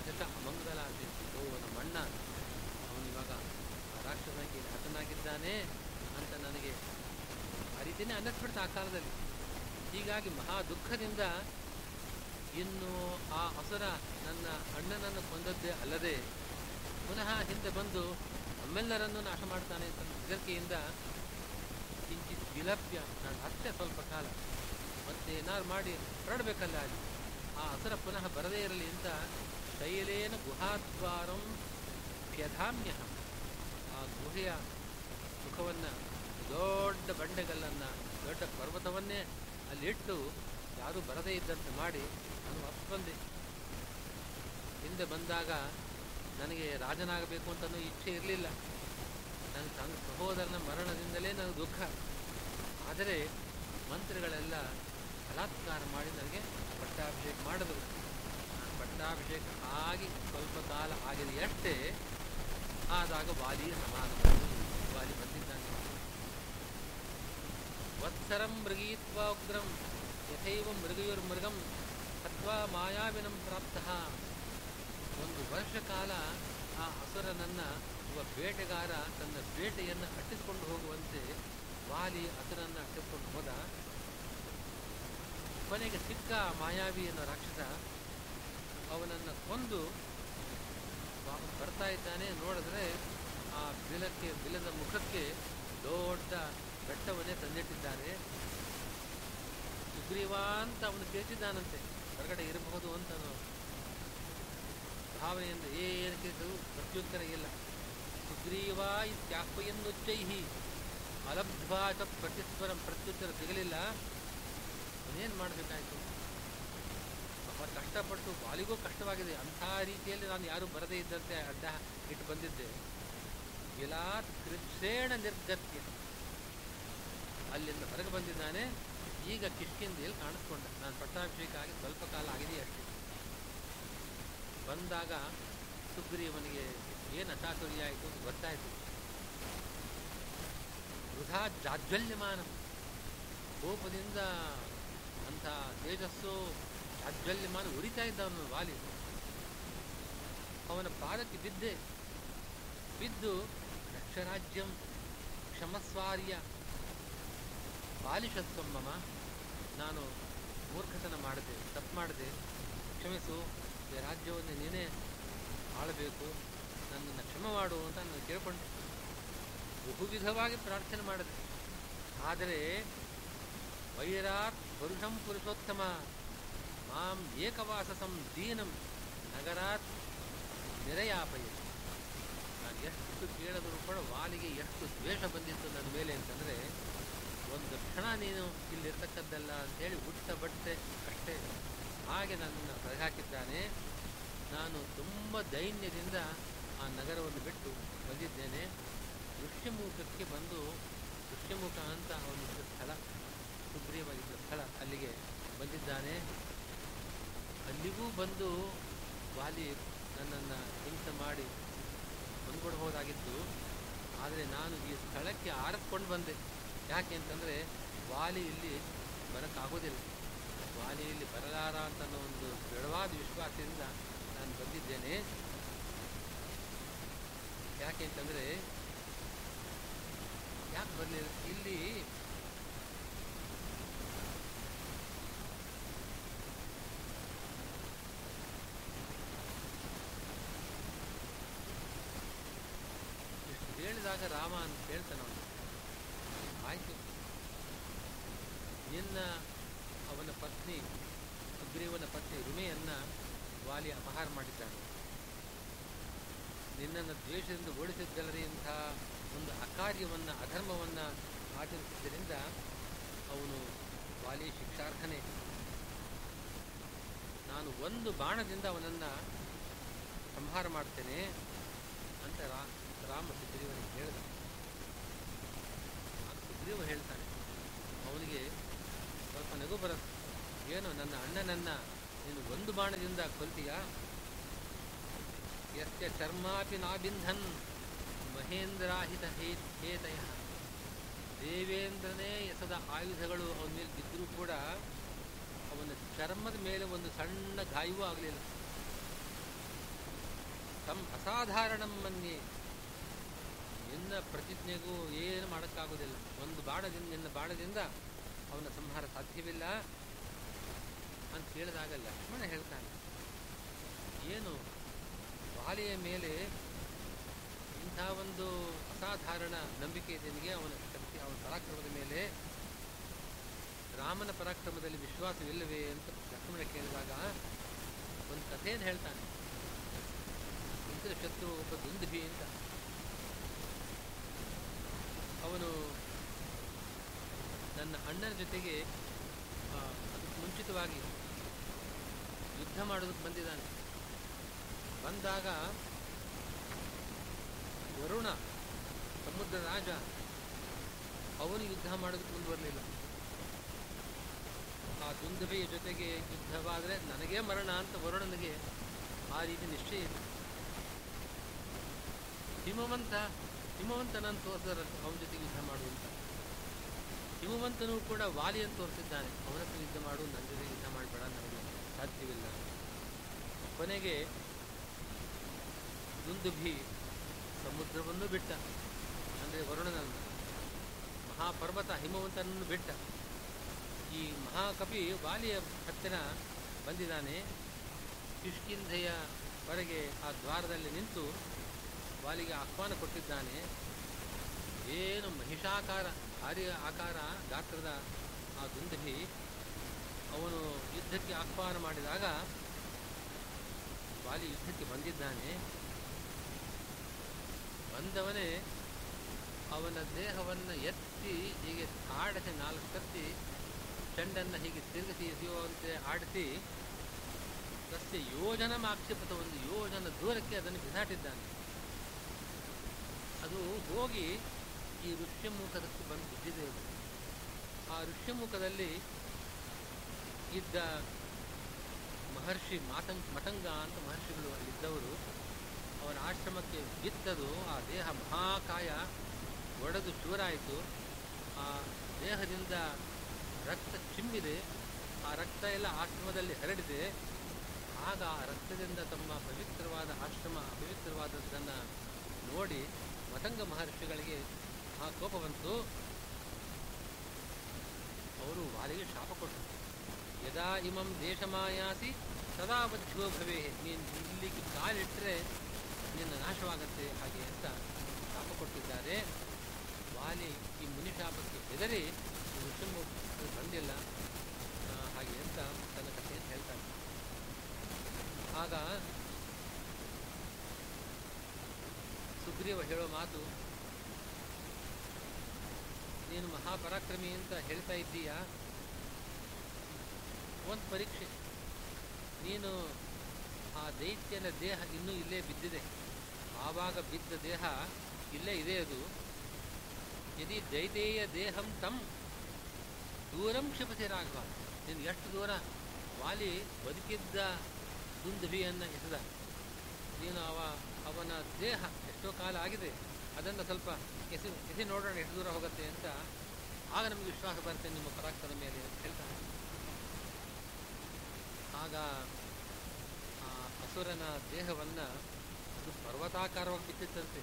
ಅಜಟ ಅಮಂಗಲ ನಮ್ಮ ಅಣ್ಣ. ಅವನಿವಾಗ ರಾಷ್ಟ್ರನಾಗಿ ರಾಜನಾಗಿದ್ದಾನೆ ಅಂತ ನನಗೆ ಆ ರೀತಿಯೇ ಅನ್ನಿಸ್ಬಿಡ್ತು ಆ ಕಾಲದಲ್ಲಿ. ಹೀಗಾಗಿ ಮಹಾ ದುಃಖದಿಂದ ಇನ್ನು ಆ ಅಸುರ ನನ್ನ ಅಣ್ಣನನ್ನು ಕೊಂದದ್ದೇ ಅಲ್ಲದೆ, ಪುನಃ ಹಿಂದೆ ಬಂದು ನಮ್ಮೆಲ್ಲರನ್ನೂ ನಾಶ ಮಾಡ್ತಾನೆ ಅಂತ ಹೆದರಿಕೆಯಿಂದ ಕಿಂಚಿತ್ ವಿಲಪ್ಯ, ನಾನು ಅಷ್ಟೇ ಸ್ವಲ್ಪ ಕಾಲ ಮತ್ತೆ ಏನಾದ್ರು ಮಾಡಿ ಹೊರಡಬೇಕಲ್ಲ. ಅಲ್ಲಿ ಆ ಹಸರ ಪುನಃ ಬರದೇ ಇರಲಿ ಅಂತ ಶೈಲೇನ ಗುಹಾದ್ವಾರಂ ಪ್ಯಧಾಮ್ಯ ಆ ಗುಹೆಯ ಸುಖವನ್ನು ದೊಡ್ಡ ಬಂಡೆಗಲ್ಲನ್ನು, ದೊಡ್ಡ ಪರ್ವತವನ್ನೇ ಅಲ್ಲಿಟ್ಟು ಯಾರೂ ಬರದೇ ಇದ್ದಂತೆ ಮಾಡಿ ನಾನು ವಾಪಸ್ ಬಂದೆ. ಹಿಂದೆ ಬಂದಾಗ ನನಗೆ ರಾಜನಾಗಬೇಕು ಅಂತನೂ ಇಚ್ಛೆ ಇರಲಿಲ್ಲ. ನನ್ನ ತನ್ನ ಸಹೋದರನ ಮರಣದಿಂದಲೇ ನನಗೆ ದುಃಖ. ಆದರೆ ಮಂತ್ರಿಗಳೆಲ್ಲ ಬಲಾತ್ಕಾರ ಮಾಡಿ ನನಗೆ ಪಟ್ಟಾಭಿಷೇಕ ಮಾಡಿದ್ರು. ಪಟ್ಟಾಭಿಷೇಕ ಆಗಿ ಸ್ವಲ್ಪ ಕಾಲ ಆಗಿದೆಯಷ್ಟೇ ಆದಾಗ ವಾಲಿ ಸಮಾನ ವಾಲಿ ಬಂದಿದ್ದಾನೆ. ವತ್ಸರಂ ಮೃಗೀತ್ವ ಉಗ್ರಂ, ಯಥೈವ ಮೃಗಯುರ್ಮೃಗಂ ಅಥವಾ ಮಾಯಾವಿನಂ ಪ್ರಾಪ್ತಃ. ಒಂದು ವರ್ಷ ಕಾಲ ಆ ಅಸುರನನ್ನ, ಒಬ್ಬ ಬೇಟೆಗಾರ ತನ್ನ ಬೇಟೆಯನ್ನು ಅಟ್ಟಿಸಿಕೊಂಡು ಹೋಗುವಂತೆ ವಾಲಿ ಹಸುರನ್ನು ಅಟ್ಟಿಸಿಕೊಂಡು ಹೋದ. ಕೊನೆಗೆ ಸಿಕ್ಕ ಮಾಯಾವಿ ಅನ್ನೋ ರಾಕ್ಷಸ ಅವನನ್ನು ಕೊಂದು ಬರ್ತಾ ಇದ್ದಾನೆ ನೋಡಿದ್ರೆ ಆ ಬಿಲಕ್ಕೆ, ಬಿಲದ ಮುಖಕ್ಕೆ ದೊಡ್ಡ ಬೆಟ್ಟವನ್ನೇ ತಂದಿಟ್ಟಿದ್ದಾರೆ. ಸುಗ್ರೀವ ಅಂತ ಅವನು ಕೇಳ್ತಿದ್ದಾನಂತೆ ಹೊರಗಡೆ ಇರಬಹುದು ಅಂತ ಭಾವನೆಯಿಂದ ಏನು ಕೇಳಿದ್ರು ಪ್ರತ್ಯುತ್ತರ ಇಲ್ಲ. ಸುಗ್ರೀವ ಇತ್ಯಾಹ್ವಯನ್ನುಚ್ಚೈಹಿ ಚೈಹಿ ಚ ಪ್ರತಿಸ್ವರಂ ಪ್ರತ್ಯುತ್ತರ ಸಿಗಲಿಲ್ಲ. ಮಾಡಬೇಕಾಯಿತು? ಕಷ್ಟಪಟ್ಟು ಬಾಲಿಗೂ ಕಷ್ಟವಾಗಿದೆ. ಅಂಥ ರೀತಿಯಲ್ಲಿ ನಾನು ಯಾರೂ ಬರದೇ ಇದ್ದಂತೆ ಅಡ್ಡ ಇಟ್ಟು ಬಂದಿದ್ದೆ. ಎಲ್ಲಾ ಕೃಚ್ಛೇಣ ನಿರ್ಗತ್ಯ. ಅಲ್ಲಿಂದ ಹೊರಗೆ ಬಂದಿದ್ದಾನೆ. ಈಗ ಕಿಷ್ಕಿಂದಿಯಲ್ಲಿ ಕಾಣಿಸ್ಕೊಂಡೆ. ನಾನು ಪಟ್ಟಾಭಿಷೇಕ ಆಗಿ ಸ್ವಲ್ಪ ಕಾಲ ಆಗಿದೆ ಅಷ್ಟೇ ಬಂದಾಗ ಸುಗ್ರೀವನಿಗೆ ಏನು ಅಚಾತುರ್ಯ ಆಯಿತು ಅಂತ ಗೊತ್ತಾಯಿತು. ವೃಥಾ ಜಾಜ್ವಲ್ಯಮಾನ. ಕೋಪದಿಂದ ಅಂಥ ತೇಜಸ್ಸು ಜಾಜ್ವಲ್ಯಮಾನ ಉರಿತಾ ಇದ್ದ ಅವನು ವಾಲಿ. ಅವನ ಪಾದಕ್ಕೆ ಬಿದ್ದೆ. ಬಿದ್ದು ರಕ್ಷರಾಜ್ಯಂ ಕ್ಷಮಸ್ವಾರ್ಯ. ಬಾಲಿಷತ್ವಮ್ಮಮ ನಾನು ಮೂರ್ಖತನ ಮಾಡಿದೆ, ತಪ್ಪು ಮಾಡಿದೆ ಕ್ಷಮಿಸು, ಈ ರಾಜ್ಯವನ್ನು ನೀನೇ ಆಳಬೇಕು, ನನ್ನನ್ನು ಕ್ಷಮ ಮಾಡು ಅಂತ ನಾನು ಕೇಳ್ಕೊಂಡೆ. ಬಹುವಿಧವಾಗಿ ಪ್ರಾರ್ಥನೆ ಮಾಡಿದೆ. ಆದರೆ ವೈರಾತ್ ಪುರುಷಂ ಪುರುಷೋತ್ತಮ. ಮಾಂ ಏಕವಾಸಸಂ ದೀನಂ ನಗರಾತ್ ನಿರಯಾಪಯ ನಾನು ಎಷ್ಟು ಕೇಳಿದರೂ ಕೂಡ ವಾಲಿಗೆ ಎಷ್ಟು ದ್ವೇಷ ಬಂದಿತ್ತು ನನ್ನ ಮೇಲೆ ಅಂತಂದರೆ, ಒಂದು ಕ್ಷಣ ನೀನು ಇಲ್ಲಿರ್ತಕ್ಕದ್ದಲ್ಲ ಅಂತೇಳಿ ಉಟ್ಟ ಬಟ್ಟೆ ಅಷ್ಟೇ. ಹಾಗೆ ನನ್ನನ್ನು ಹೊರಹಾಕಿದ್ದಾನೆ ನಾನು ತುಂಬ ದೈನ್ಯದಿಂದ ಆ ನಗರವನ್ನು ಬಿಟ್ಟು ಬಂದಿದ್ದೇನೆ. ದೃಶ್ಯಮುಖಕ್ಕೆ ಬಂದು ದೃಶ್ಯಮುಖ ಅಂತ ಒಂದು ಸ್ಥಳ, ಸುಗ್ರೀವ ಇದ್ದ ಸ್ಥಳ ಅಲ್ಲಿಗೆ ಬಂದಿದ್ದಾನೆ. ಅಲ್ಲಿಗೂ ಬಂದು ವಾಲಿ ನನ್ನನ್ನು ಹಿಂಸೆ ಮಾಡಿ ಬಂದ್ಕೊಡ್ಬೋದಾಗಿತ್ತು ಆದರೆ ನಾನು ಈ ಸ್ಥಳಕ್ಕೆ ಆರಿಸ್ಕೊಂಡು ಬಂದೆ. ಯಾಕೆ ಅಂತಂದರೆ ವಾಲಿ ಇಲ್ಲಿ ಬರೋಕ್ಕಾಗೋದಿಲ್ಲ. ವಾಲಿ ಇಲ್ಲಿ ಬರಲಾರ ಅಂತ ಒಂದು ದೃಢವಾದ ವಿಶ್ವಾಸದಿಂದ ನಾನು ಬಂದಿದ್ದೇನೆ. ಯಾಕೆ ಅಂತಂದರೆ ಯಾಕೆ ಬರಲಿಲ್ಲ ಇಲ್ಲಿ ಹೇಳಿದಾಗ ರಾಮ ಅಂತ ಕೇಳ್ತಾನೆ ಅವನು. ಆಯಿತು. ನಿನ್ನ ಅವನ ಪತ್ನಿ ಸುಗ್ರೀವನ ಪತ್ನಿ ರುಮೆಯನ್ನು ವಾಲಿ ಅಪಹಾರ ಮಾಡಿದ್ದಾನೆ. ನಿನ್ನನ್ನು ದ್ವೇಷದಿಂದ ಓಡಿಸಿದ್ದಲ್ಲರಿ ಇಂಥ ಒಂದು ಅಕಾರ್ಯವನ್ನು, ಅಧರ್ಮವನ್ನು ಆಚರಿಸಿದ್ದರಿಂದ ಅವನು ವಾಲಿ ಶಿಕ್ಷಾರ್ಹನೇ. ನಾನು ಒಂದು ಬಾಣದಿಂದ ಅವನನ್ನು ಸಂಹಾರ ಮಾಡ್ತೇನೆ ಅಂತ ರಾ ಹೇಳಿದ. ಸುಗ್ರೀವ ಹೇಳ್ತಾನೆ. ಅವನಿಗೆ ಸ್ವಲ್ಪ ನಗು ಬರುತ್ತೆ ಏನು ನನ್ನ ಅಣ್ಣನನ್ನ ನೀನು ಒಂದು ಬಾಣದಿಂದ ಕೊಲ್ತೀಯಾ? ಯಸ್ಯ ಚರ್ಮಾಪಿ ನಾಬಿಂಧನ್ ಮಹೇಂದ್ರಾಹಿತ ಹೇ ಹೇತಯ. ದೇವೇಂದ್ರನೇ ಎಸದ ಆಯುಧಗಳು ಅವನ ಮೇಲೆ ಬಿದ್ದರೂ ಕೂಡ ಅವನ ಚರ್ಮದ ಮೇಲೆ ಒಂದು ಸಣ್ಣ ಗಾಯವೂ ಆಗಲಿಲ್ಲ. ತಮ್ಮ ಅಸಾಧಾರಣಂ ಮನ್ಯೆ. ನಿನ್ನ ಪ್ರತಿಜ್ಞೆಗೂ ಏನು ಮಾಡೋಕ್ಕಾಗೋದಿಲ್ಲ. ಒಂದು ಬಾಣದಿಂದ, ನಿನ್ನ ಬಾಣದಿಂದ ಅವನ ಸಂಹಾರ ಸಾಧ್ಯವಿಲ್ಲ ಅಂತ ಹೇಳಿದಾಗ ಲಕ್ಷ್ಮಣ ಹೇಳ್ತಾನೆ. ಏನು? ಬಾಲೆಯ ಮೇಲೆ ಇಂಥ ಒಂದು ಅಸಾಧಾರಣ ನಂಬಿಕೆ ನಿನಗೆ? ಅವನ ಶಕ್ತಿ, ಅವನ ಪರಾಕ್ರಮದ ಮೇಲೆ ರಾಮನ ಪರಾಕ್ರಮದಲ್ಲಿ ವಿಶ್ವಾಸವಿಲ್ಲವೇ ಅಂತ ಲಕ್ಷ್ಮಣ ಕೇಳಿದಾಗ ಒಂದು ಕಥೆಯನ್ನು ಹೇಳ್ತಾನೆ. ಇಂದ್ರ ಶತ್ರು ಒಬ್ಬ ದುಂದುಭಿ ಅಂತ. ಅವನು ನನ್ನ ಅಣ್ಣನ ಜೊತೆಗೆ ಅದಕ್ಕೆ ಮುಂಚಿತವಾಗಿ ಯುದ್ಧ ಮಾಡೋದಕ್ಕೆ ಬಂದಿದ್ದಾನೆ. ಬಂದಾಗ ವರುಣ, ಸಮುದ್ರ ರಾಜ, ಅವನು ಯುದ್ಧ ಮಾಡೋದಕ್ಕೆ ಮುಂದುವರಲಿಲ್ಲ ಆ ದುಂದುಬೆಯ ಜೊತೆಗೆ ಯುದ್ಧವಾದರೆ ನನಗೇ ಮರಣ ಅಂತ ವರುಣನಿಗೆ ಆ ರೀತಿ ನಿಶ್ಚಯ ಇದೆ ಹಿಮವಂತ ಹಿಮವಂತನನ್ನು ತೋರಿಸಿದ್ರಂತೆ ಅವನ ಜೊತೆಗೆ ಯುದ್ಧ ಮಾಡುವಂತ. ಹಿಮವಂತನು ಕೂಡ ವಾಲಿಯನ್ನು ತೋರಿಸಿದ್ದಾನೆ. ಅವನ ಹತ್ರ ಯುದ್ಧ ಮಾಡು, ನನ್ನ ಜೊತೆ ಯುದ್ಧ ಮಾಡಬೇಡ, ನನಗೆ ಸಾಧ್ಯವಿಲ್ಲ. ಕೊನೆಗೆ ದುಂದುಭಿ ಸಮುದ್ರವನ್ನು ಬಿಟ್ಟ. ಅಂದರೆ ವರುಣನನ್ನು. ಮಹಾಪರ್ವತ ಹಿಮವಂತನನ್ನು ಬಿಟ್ಟ. ಈ ಮಹಾಕವಿ ವಾಲಿಯ ಹತ್ತಿರ ಬಂದಿದ್ದಾನೆ. ಕಿಷ್ಕಿಂಧೆಯ ಹೊರಗೆ ಆ ದ್ವಾರದಲ್ಲಿ ನಿಂತು ವಾಲಿಗೆ ಆಹ್ವಾನ ಕೊಟ್ಟಿದ್ದಾನೆ. ಏನು ಮಹಿಷಾಕಾರ ಭಾರಿ ಆಕಾರ ಗಾತ್ರದ ಆ ದುಂದಹಿ ಅವನು ಯುದ್ಧಕ್ಕೆ ಆಹ್ವಾನ ಮಾಡಿದಾಗ ವಾಲಿ ಯುದ್ಧಕ್ಕೆ ಬಂದಿದ್ದಾನೆ. ಬಂದವನೇ ಅವನ ದೇಹವನ್ನು ಎತ್ತಿ ಹೀಗೆ ಆಡಿಸಿ ನಾಲ್ಕು ಕತ್ತಿ ಚೆಂಡನ್ನು ಹೀಗೆ ತಿರುಗಿಸಿ ಎಸೆಯುವಂತೆ ಆಡಿಸಿ ತಸ್ಯ ಯೋಜನ ಆಕ್ಷೇಪದ ಒಂದು ಯೋಜನ ದೂರಕ್ಕೆ ಅದನ್ನು ಬಿಸಾಟಿದ್ದಾನೆ ಅದು ಹೋಗಿ ಈ ಋಷ್ಯಮುಖದಕ್ಕೆ ಬಂದು ಬಿದ್ದಿದೆ. ಆ ಋಷ್ಯಮುಖದಲ್ಲಿ ಇದ್ದ ಮಹರ್ಷಿ ಮಾತಂಗ್ ಮತಂಗ ಅಂತ ಮಹರ್ಷಿಗಳು ಅಲ್ಲಿದ್ದವರು. ಅವನ ಆಶ್ರಮಕ್ಕೆ ಬಿತ್ತದು, ಆ ದೇಹ ಮಹಾಕಾಯ ಒಡೆದು ಚೂರಾಯಿತು. ಆ ದೇಹದಿಂದ ರಕ್ತ ಚಿಮ್ಮಿದೆ. ಆ ರಕ್ತ ಎಲ್ಲ ಆಶ್ರಮದಲ್ಲಿ ಹರಡಿದೆ. ಆಗ ಆ ರಕ್ತದಿಂದ ತಮ್ಮ ಪವಿತ್ರವಾದ ಆಶ್ರಮ, ಅಪವಿತ್ರವಾದದ್ದನ್ನು ನೋಡಿ ಮತಂಗ ಮಹರ್ಷಿಗಳಿಗೆ ಆ ಕೋಪ ಬಂತು. ಅವರು ವಾಲಿಗೆ ಶಾಪ ಕೊಟ್ಟರು. ಯದಾ ಇಮಂ ದೇಶ ದೇಶಮಾಯಾಸಿ ಸದಾ ಬದ್ಧೋ ಭವೇ ನೀನು ಇಲ್ಲಿಗೆ ಕಾಲಿಟ್ಟರೆ ನಿನ್ನ ನಾಶವಾಗತ್ತೆ ಹಾಗೆ ಅಂತ ಶಾಪ ಕೊಟ್ಟಿದ್ದಾರೆ. ವಾಲಿ ಈ ಮುನಿ ಶಾಪಕ್ಕೆ ಬೆದರಿ ಋಷಿಮು ಬಂದಿಲ್ಲ. ಹಾಗೆ ಅಂತ ತನ್ನ ಕಥೆಯನ್ನು ಹೇಳ್ತಾರೆ ಆಗ ಸುಗ್ರೀವ ಹೇಳೋ ಮಾತು, ನೀನು ಮಹಾಪರಾಕ್ರಮಿ ಅಂತ ಹೇಳ್ತಾ ಇದ್ದೀಯಾ? ಒಂದು ಪರೀಕ್ಷೆ. ನೀನು ಆ ದೈತ್ಯನ ದೇಹ ಇನ್ನೂ ಇಲ್ಲೇ ಬಿದ್ದಿದೆ. ಆವಾಗ ಬಿದ್ದ ದೇಹ ಇಲ್ಲೇ ಇದೆ ಅದು. ಯದಿ ದೈತೇಯ ದೇಹಂ ತಂ. ದೂರಂ ಕ್ಷಿಪತಿ ರಾಘವ. ನೀನು ಎಷ್ಟು ದೂರ? ವಾಲಿ ಬದುಕಿದ್ದ ದುಂದುಭಿಯನ್ನು ಎಸೆದ. ನೀನು ಅವ ಅವನ ದೇಹ ಎಷ್ಟೋ ಕಾಲ ಆಗಿದೆ, ಅದನ್ನು ಸ್ವಲ್ಪ ಎಸಿ ಎಸಿ ನೋಡೋಣ, ಎಷ್ಟು ದೂರ ಹೋಗುತ್ತೆ ಅಂತ ಆಗ ನಮಗೆ ವಿಶ್ವಾಸ ಬರುತ್ತೆ, ನಿಮ್ಮ ಪರಾಕ್ರಮ ಮೇಲೆ ಅಂತ ಹೇಳ್ತಾನೆ. ಆಗ ಆ ಅಸುರನ ದೇಹವನ್ನು, ಅದು ಪರ್ವತಾಕಾರವಾಗಿ ಬಿತ್ತಿತ್ತಂತೆ.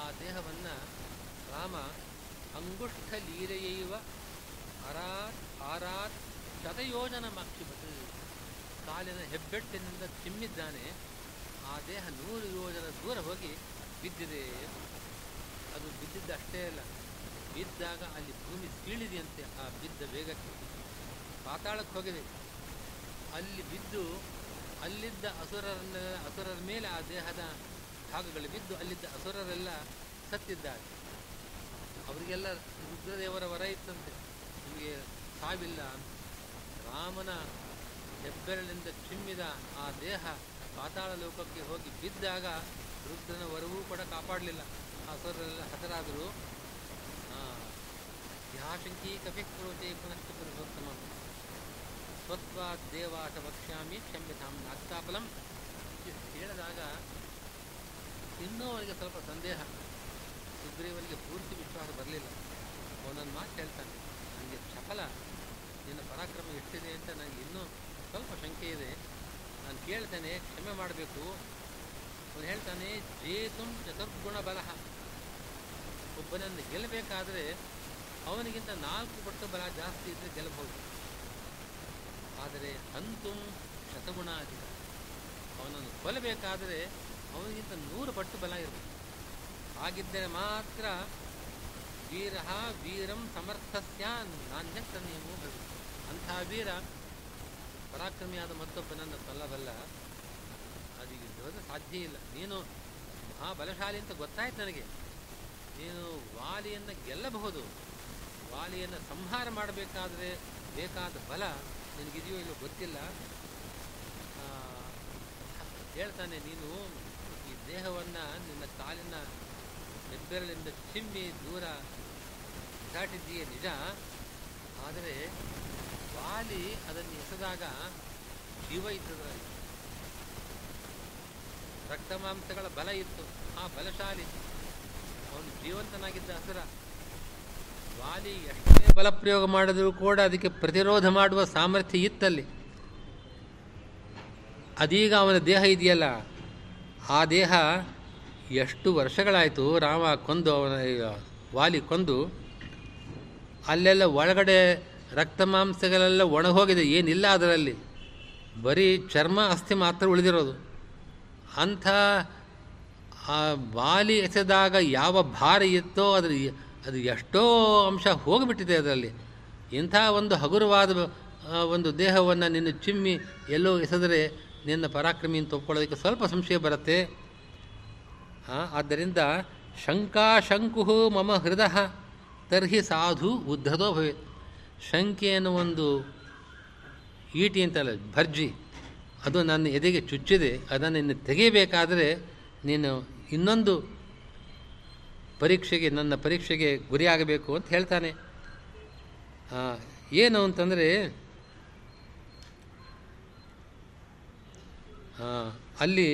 ಆ ದೇಹವನ್ನು ರಾಮ ಅಂಗುಷ್ಠ ಲೀಲೆಯೈವ ಅರಾತ್ ಆರಾತ್ ಶತಯೋಜನ ಮಾಕ್ಷಿಪತ್. ಕಾಲಿನ ಹೆಬ್ಬೆಟ್ಟಿನಿಂದ ಚಿಮ್ಮಿದ್ದಾನೆ. ಆ ದೇಹ ನೂರು ಯೋಜನ ದೂರ ಹೋಗಿ ಬಿದ್ದಿದೆ. ಅದು ಬಿದ್ದಿದ್ದಷ್ಟೇ ಅಲ್ಲ, ಬಿದ್ದಾಗ ಅಲ್ಲಿ ಭೂಮಿ ಸೀಳಿದೆಯಂತೆ ಆ ಬಿದ್ದ ವೇಗಕ್ಕೆ. ಪಾತಾಳಕ್ಕೆ ಹೋಗಿದೆ. ಅಲ್ಲಿ ಬಿದ್ದು, ಅಲ್ಲಿದ್ದ ಅಸುರರನ್ನ, ಅಸುರರ ಮೇಲೆ ಆ ದೇಹದ ಭಾಗಗಳು ಬಿದ್ದು ಅಲ್ಲಿದ್ದ ಅಸುರರೆಲ್ಲ ಸತ್ತಿದ್ದಾರೆ. ಅವರಿಗೆಲ್ಲ ರುದ್ರದೇವರ ವರ ಇತ್ತಂತೆ. ನಿಮಗೆ ಸಾವಿಲ್ಲ. ರಾಮನ ಹೆಬ್ಬೆರಳಿಂದ ಚಿಮ್ಮಿದ ಆ ದೇಹ ಪಾತಾಳ ಲೋಕಕ್ಕೆ ಹೋಗಿ ಬಿದ್ದಾಗ ರುದ್ರನ ವರವೂ ಕೂಡ ಕಾಪಾಡಲಿಲ್ಲ. ಆ ಅಸುರರೆಲ್ಲ ಹತರಾದರು. ಯಾಶಂಕಿ ಕಪಿ ಕ್ರೋಚೆ ಪುನಶ್ಚ ಪುರುಷೋತ್ತಮ. ಸ್ವತ್ವಾತ್ ದೇವಾಟ ವಕ್ಷ್ಯಾಮಿ ಕ್ಷಮ್ಯತಾಂ ನಾಸ್ತಾಫಲಂ ಇಷ್ಟು ಹೇಳಿದಾಗ ಇನ್ನೂ ಸ್ವಲ್ಪ ಸಂದೇಹ. ಸುಗ್ರೀವನಿಗೆ ಪೂರ್ತಿ ವಿಶ್ವಾಸ ಬರಲಿಲ್ಲ. ಒಂದೊಂದು ಮಾತು ಹೇಳ್ತಾನೆ, ನನಗೆ ಚಪಲ ನಿನ್ನ ಪರಾಕ್ರಮ ಎಷ್ಟಿದೆ ಅಂತ ನನಗೆ ಇನ್ನೂ ಸ್ವಲ್ಪ ಶಂಕೆ ಇದೆ. ನಾನು ಕೇಳ್ತೇನೆ, ಕ್ಷಮೆ ಮಾಡಬೇಕು. ಅವನು ಹೇಳ್ತಾನೆ ಜೇತುಂ ಚತುರ್ಗುಣ ಬಲಹ ಒಬ್ಬನನ್ನು ಗೆಲ್ಲಬೇಕಾದ್ರೆ ಅವನಿಗಿಂತ ನಾಲ್ಕು ಪಟ್ಟು ಬಲ ಜಾಸ್ತಿ ಇದ್ದರೆ ಗೆಲ್ಲಬಹುದು. ಆದರೆ ಅಂತುಂ ಶತಗುಣ ಆಗಿದೆ ಅವನನ್ನು ಕೊಲ್ಲಬೇಕಾದರೆ ಅವನಿಗಿಂತ ನೂರು ಪಟ್ಟು ಬಲ ಇರಬೇಕು. ಹಾಗಿದ್ದರೆ ಮಾತ್ರ ವೀರ ವೀರಂ ಸಮರ್ಥಸ್ಯ ನಾಣ್ಯಕ್ಕ ನೀವು ಅಂಥ ವೀರ ಪರಾಕ್ರಮಿಯಾದ ಮತ್ತೊಬ್ಬನನ್ನು ಕೊಲ್ಲಬಲ್ಲ ಅದು ಇರೋದು ಸಾಧ್ಯ ಇಲ್ಲ. ನೀನು ಮಹಾಬಲಶಾಲಿ ಅಂತ ಗೊತ್ತಾಯ್ತು ನನಗೆ. ನೀನು ವಾಲಿಯನ್ನು ಗೆಲ್ಲಬಹುದು. ವಾಲಿಯನ್ನು ಸಂಹಾರ ಮಾಡಬೇಕಾದರೆ ಬೇಕಾದ ಬಲ ನಿನಗಿದೆಯೋ ಇಲ್ಲೋ ಗೊತ್ತಿಲ್ಲ. ಹೇಳ್ತಾನೆ, ನೀನು ಈ ದೇಹವನ್ನು ನಿನ್ನ ಕಾಲಿನ ಹೆಬ್ಬೆರಳಿಂದ ಚಿಮ್ಮಿ ದೂರ ದಾಟಿದ್ದೀಯ ನಿಜ. ಆದರೆ ವಾಲಿ ಅದನ್ನು ಎಸೆದಾಗ ಜೀವ ಇತ್ತು ರಕ್ತ ಮಾಂಸಗಳ ಬಲ ಇತ್ತು. ಆ ಬಲಶಾಲಿ ಅವನು ಜೀವಂತನಾಗಿದ್ದ ಹಸುರ ವಾಲಿ ಎಷ್ಟೇ ಬಲಪ್ರಯೋಗ ಮಾಡಿದರೂ ಕೂಡ ಅದಕ್ಕೆ ಪ್ರತಿರೋಧ ಮಾಡುವ ಸಾಮರ್ಥ್ಯ ಇತ್ತಲ್ಲಿ. ಅದೀಗ ಅವನ ದೇಹ ಇದೆಯಲ್ಲ? ಆ ದೇಹ ಎಷ್ಟು ವರ್ಷಗಳಾಯಿತು ರಾಮ ಕೊಂದು ಅವನ ವಾಲಿ ಕೊಂದು ಅಲ್ಲೆಲ್ಲ ಒಳಗಡೆ ರಕ್ತ ಮಾಂಸಗಳೆಲ್ಲ ಒಣಗೋಗಿದೆ, ಏನಿಲ್ಲ ಅದರಲ್ಲಿ. ಬರೀ ಚರ್ಮ, ಅಸ್ಥಿ ಮಾತ್ರ ಉಳಿದಿರೋದು. ಅಂಥ, ಆ ಬಾಲಿ ಎಸೆದಾಗ ಯಾವ ಭಾರ ಇತ್ತೋ ಅದ್ರ, ಅದು ಎಷ್ಟೋ ಅಂಶ ಹೋಗಿಬಿಟ್ಟಿದೆ ಅದರಲ್ಲಿ. ಇಂಥ ಒಂದು ಹಗುರವಾದ ಒಂದು ದೇಹವನ್ನು ನಿನ್ನ ಚಿಮ್ಮಿ ಎಲ್ಲೋ ಎಸೆದರೆ ನಿನ್ನ ಪರಾಕ್ರಮಿಯನ್ನು ಅಂತ ಒಪ್ಕೊಳ್ಳೋದಕ್ಕೆ ಸ್ವಲ್ಪ ಸಂಶಯ ಬರುತ್ತೆ. ಆದ್ದರಿಂದ ಶಂಕಾಶಂಕು ಮಮ ಹೃದಯ ತರ್ಹಿ ಸಾಧು ಉದ್ಧತೋ ಭವೇತ್. ಶಂಕೆ ಅನ್ನೋ ಒಂದು ಈಟಿ ಅಂತಲ್ಲ, ಭರ್ಜಿ. ಅದು ನನ್ನ ಎದೆಗೆ ಚುಚ್ಚಿದೆ, ಅದನ್ನು ನಿನ್ನ ತೆಗೆಯಬೇಕಾದರೆ ನೀನು ಇನ್ನೊಂದು ಪರೀಕ್ಷೆಗೆ, ನನ್ನ ಪರೀಕ್ಷೆಗೆ ಗುರಿಯಾಗಬೇಕು ಅಂತ ಹೇಳ್ತಾನೆ. ಏನು ಅಂತಂದರೆ ಅಲ್ಲಿ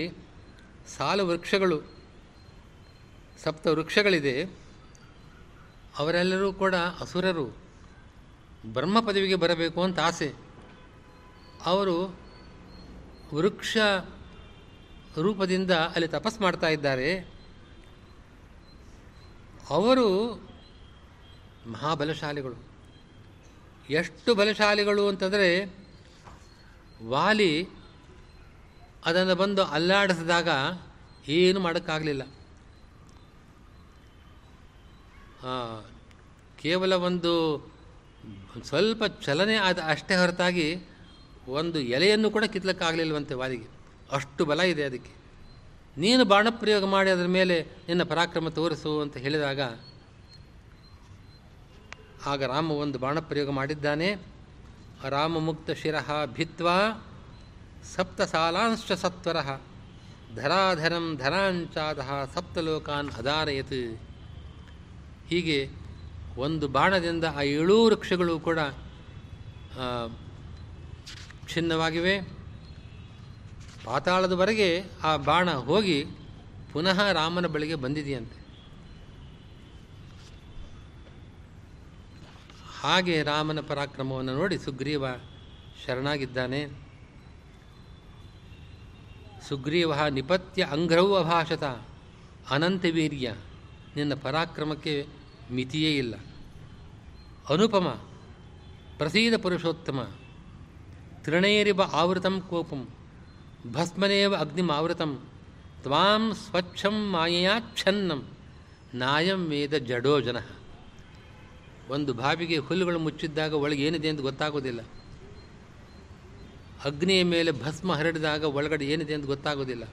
ಸಾಲು ವೃಕ್ಷಗಳು, ಸಪ್ತ ವೃಕ್ಷಗಳಿದೆ. ಅವರೆಲ್ಲರೂ ಕೂಡ ಅಸುರರು. ಬ್ರಹ್ಮ ಪದವಿಗೆ ಬರಬೇಕು ಅಂತ ಆಸೆ. ಅವರು ವೃಕ್ಷ ರೂಪದಿಂದ ಅಲ್ಲಿ ತಪಸ್ ಮಾಡ್ತಾ ಇದ್ದಾರೆ. ಅವರು ಮಹಾಬಲಶಾಲಿಗಳು. ಎಷ್ಟು ಬಲಶಾಲಿಗಳು ಅಂತಂದರೆ ವಾಲಿ ಅದನ್ನು ಬಂದು ಅಲ್ಲಾಡಿಸಿದಾಗ ಏನು ಮಾಡೋಕ್ಕಾಗಲಿಲ್ಲ. ಕೇವಲ ಒಂದು ಸ್ವಲ್ಪ ಚಲನೆ ಆದ ಅಷ್ಟೇ ಹೊರತಾಗಿ ಒಂದು ಎಲೆಯನ್ನು ಕೂಡ ಕಿತ್ಲಕ್ಕಾಗಲಿಲ್ವಂತೆ ವಾದಿಗೆ ಅಷ್ಟು ಬಲ ಇದೆ ಅದಕ್ಕೆ. ನೀನು ಬಾಣಪ್ರಯೋಗ ಮಾಡಿ ಅದರ ಮೇಲೆ ನಿನ್ನ ಪರಾಕ್ರಮ ತೋರಿಸು ಅಂತ ಹೇಳಿದಾಗ, ಆಗ ರಾಮ ಒಂದು ಬಾಣಪ್ರಯೋಗ ಮಾಡಿದ್ದಾನೆ. ರಾಮ ಮುಕ್ತ ಶಿರಃ ಭಿತ್ವ ಸಪ್ತ ಸಾಲಾಂಶ್ಚ ಸತ್ವರ ಧರಾಧರಂ ಧರಾಂಚಾದ ಸಪ್ತಲೋಕಾನ್ ಅಧಾರಯತ್. ಹೀಗೆ ಒಂದು ಬಾಣದಿಂದ ಆ ಏಳೂ ವೃಕ್ಷಗಳು ಕೂಡ ಛಿನ್ನವಾಗಿವೆ. ಪಾತಾಳದವರೆಗೆ ಆ ಬಾಣ ಹೋಗಿ ಪುನಃ ರಾಮನ ಬಳಿಗೆ ಬಂದಿದೆಯಂತೆ. ಹಾಗೆ ರಾಮನ ಪರಾಕ್ರಮವನ್ನು ನೋಡಿ ಸುಗ್ರೀವ ಶರಣಾಗಿದ್ದಾನೆ. ಸುಗ್ರೀವ ನಿಪತ್ಯ ಅಂಗ್ರೌ ಅಭಾಷತ, ಅನಂತವೀರ್ಯ, ನಿನ್ನ ಪರಾಕ್ರಮಕ್ಕೆ ಮಿತಿಯೇ ಇಲ್ಲ. ಅನುಪಮ, ಪ್ರಸೀದ ಪುರುಷೋತ್ತಮ ತೃಣೈರಿವ ಆವೃತಂ ಕೋಪಂ, ಭಸ್ಮನೇವ ಅಗ್ನಿಮಾವೃತಂ ತ್ವಾಂ ಸ್ವಚ್ಛಂ ಮಾಯಯಾಚ್ಛನ್ನಂ ನಾಯಂ ವೇದ ಜಡೋ ಜನ. ಒಂದು ಬಾವಿಗೆ ಹುಲ್ಲುಗಳು ಮುಚ್ಚಿದ್ದಾಗ ಒಳಗೆ ಏನಿದೆ ಅಂತ ಗೊತ್ತಾಗೋದಿಲ್ಲ. ಅಗ್ನಿಯ ಮೇಲೆ ಭಸ್ಮ ಹರಡಿದಾಗ ಒಳಗಡೆ ಏನಿದೆ ಅಂತ ಗೊತ್ತಾಗೋದಿಲ್ಲ.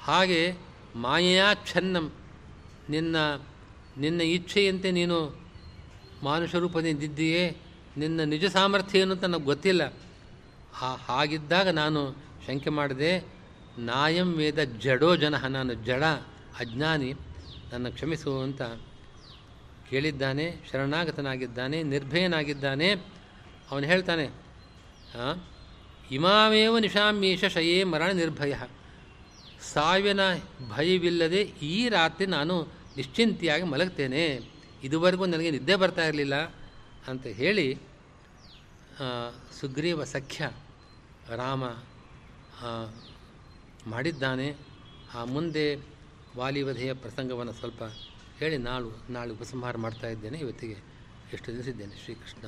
ಹಾಗೆ ಮಾಯಯಾಚ್ಛನ್ನಂ ನಿನ್ನ ನಿನ್ನ ಇಚ್ಛೆಯಂತೆ ನೀನು ಮಾನುಷ ರೂಪದಿಂದಿದ್ದೀಯೇ? ನಿನ್ನ ನಿಜ ಸಾಮರ್ಥ್ಯ ಏನು ಅಂತ ನನಗೆ ಗೊತ್ತಿಲ್ಲ. ಹಾಗಿದ್ದಾಗ ನಾನು ಶಂಕೆ ಮಾಡಿದೆ, ನಾಯಂ ವೇದ ಜಡೋ ಜನ, ನಾನು ಜಡ, ಅಜ್ಞಾನಿ, ನನ್ನ ಕ್ಷಮಿಸು ಅಂತ ಕೇಳಿದ್ದಾನೆ, ಶರಣಾಗತನಾಗಿದ್ದಾನೆ, ನಿರ್ಭಯನಾಗಿದ್ದಾನೆ. ಅವನು ಹೇಳ್ತಾನೆ ಇಮಾಮೇವ ನಿಶಾಮ್ಯೇಷ ಶಯೇ ಮರಣ ನಿರ್ಭಯ. ಸಾವಿನ ಭಯವಿಲ್ಲದೆ ಈ ರಾತ್ರಿ ನಾನು ನಿಶ್ಚಿಂತೆಯಾಗಿ ಮಲಗ್ತೇನೆ. ಇದುವರೆಗೂ ನನಗೆ ನಿದ್ದೆ ಬರ್ತಾ ಇರಲಿಲ್ಲ ಅಂತ ಹೇಳಿ ಸುಗ್ರೀವ ಸಖ್ಯ ರಾಮ ಮಾಡಿದ್ದಾನೆ. ಆ ಮುಂದೆ ವಾಲಿವಧೆಯ ಪ್ರಸಂಗವನ್ನು ಸ್ವಲ್ಪ ಹೇಳಿ ನಾಳು, ನಾಳೆ ಉಪಸಂಹಾರ ಮಾಡ್ತಾ ಇದ್ದೇನೆ. ಇವತ್ತಿಗೆ ಎಷ್ಟು ನಿಲ್ಲಿಸಿದ್ದೇನೆ ಶ್ರೀಕೃಷ್ಣ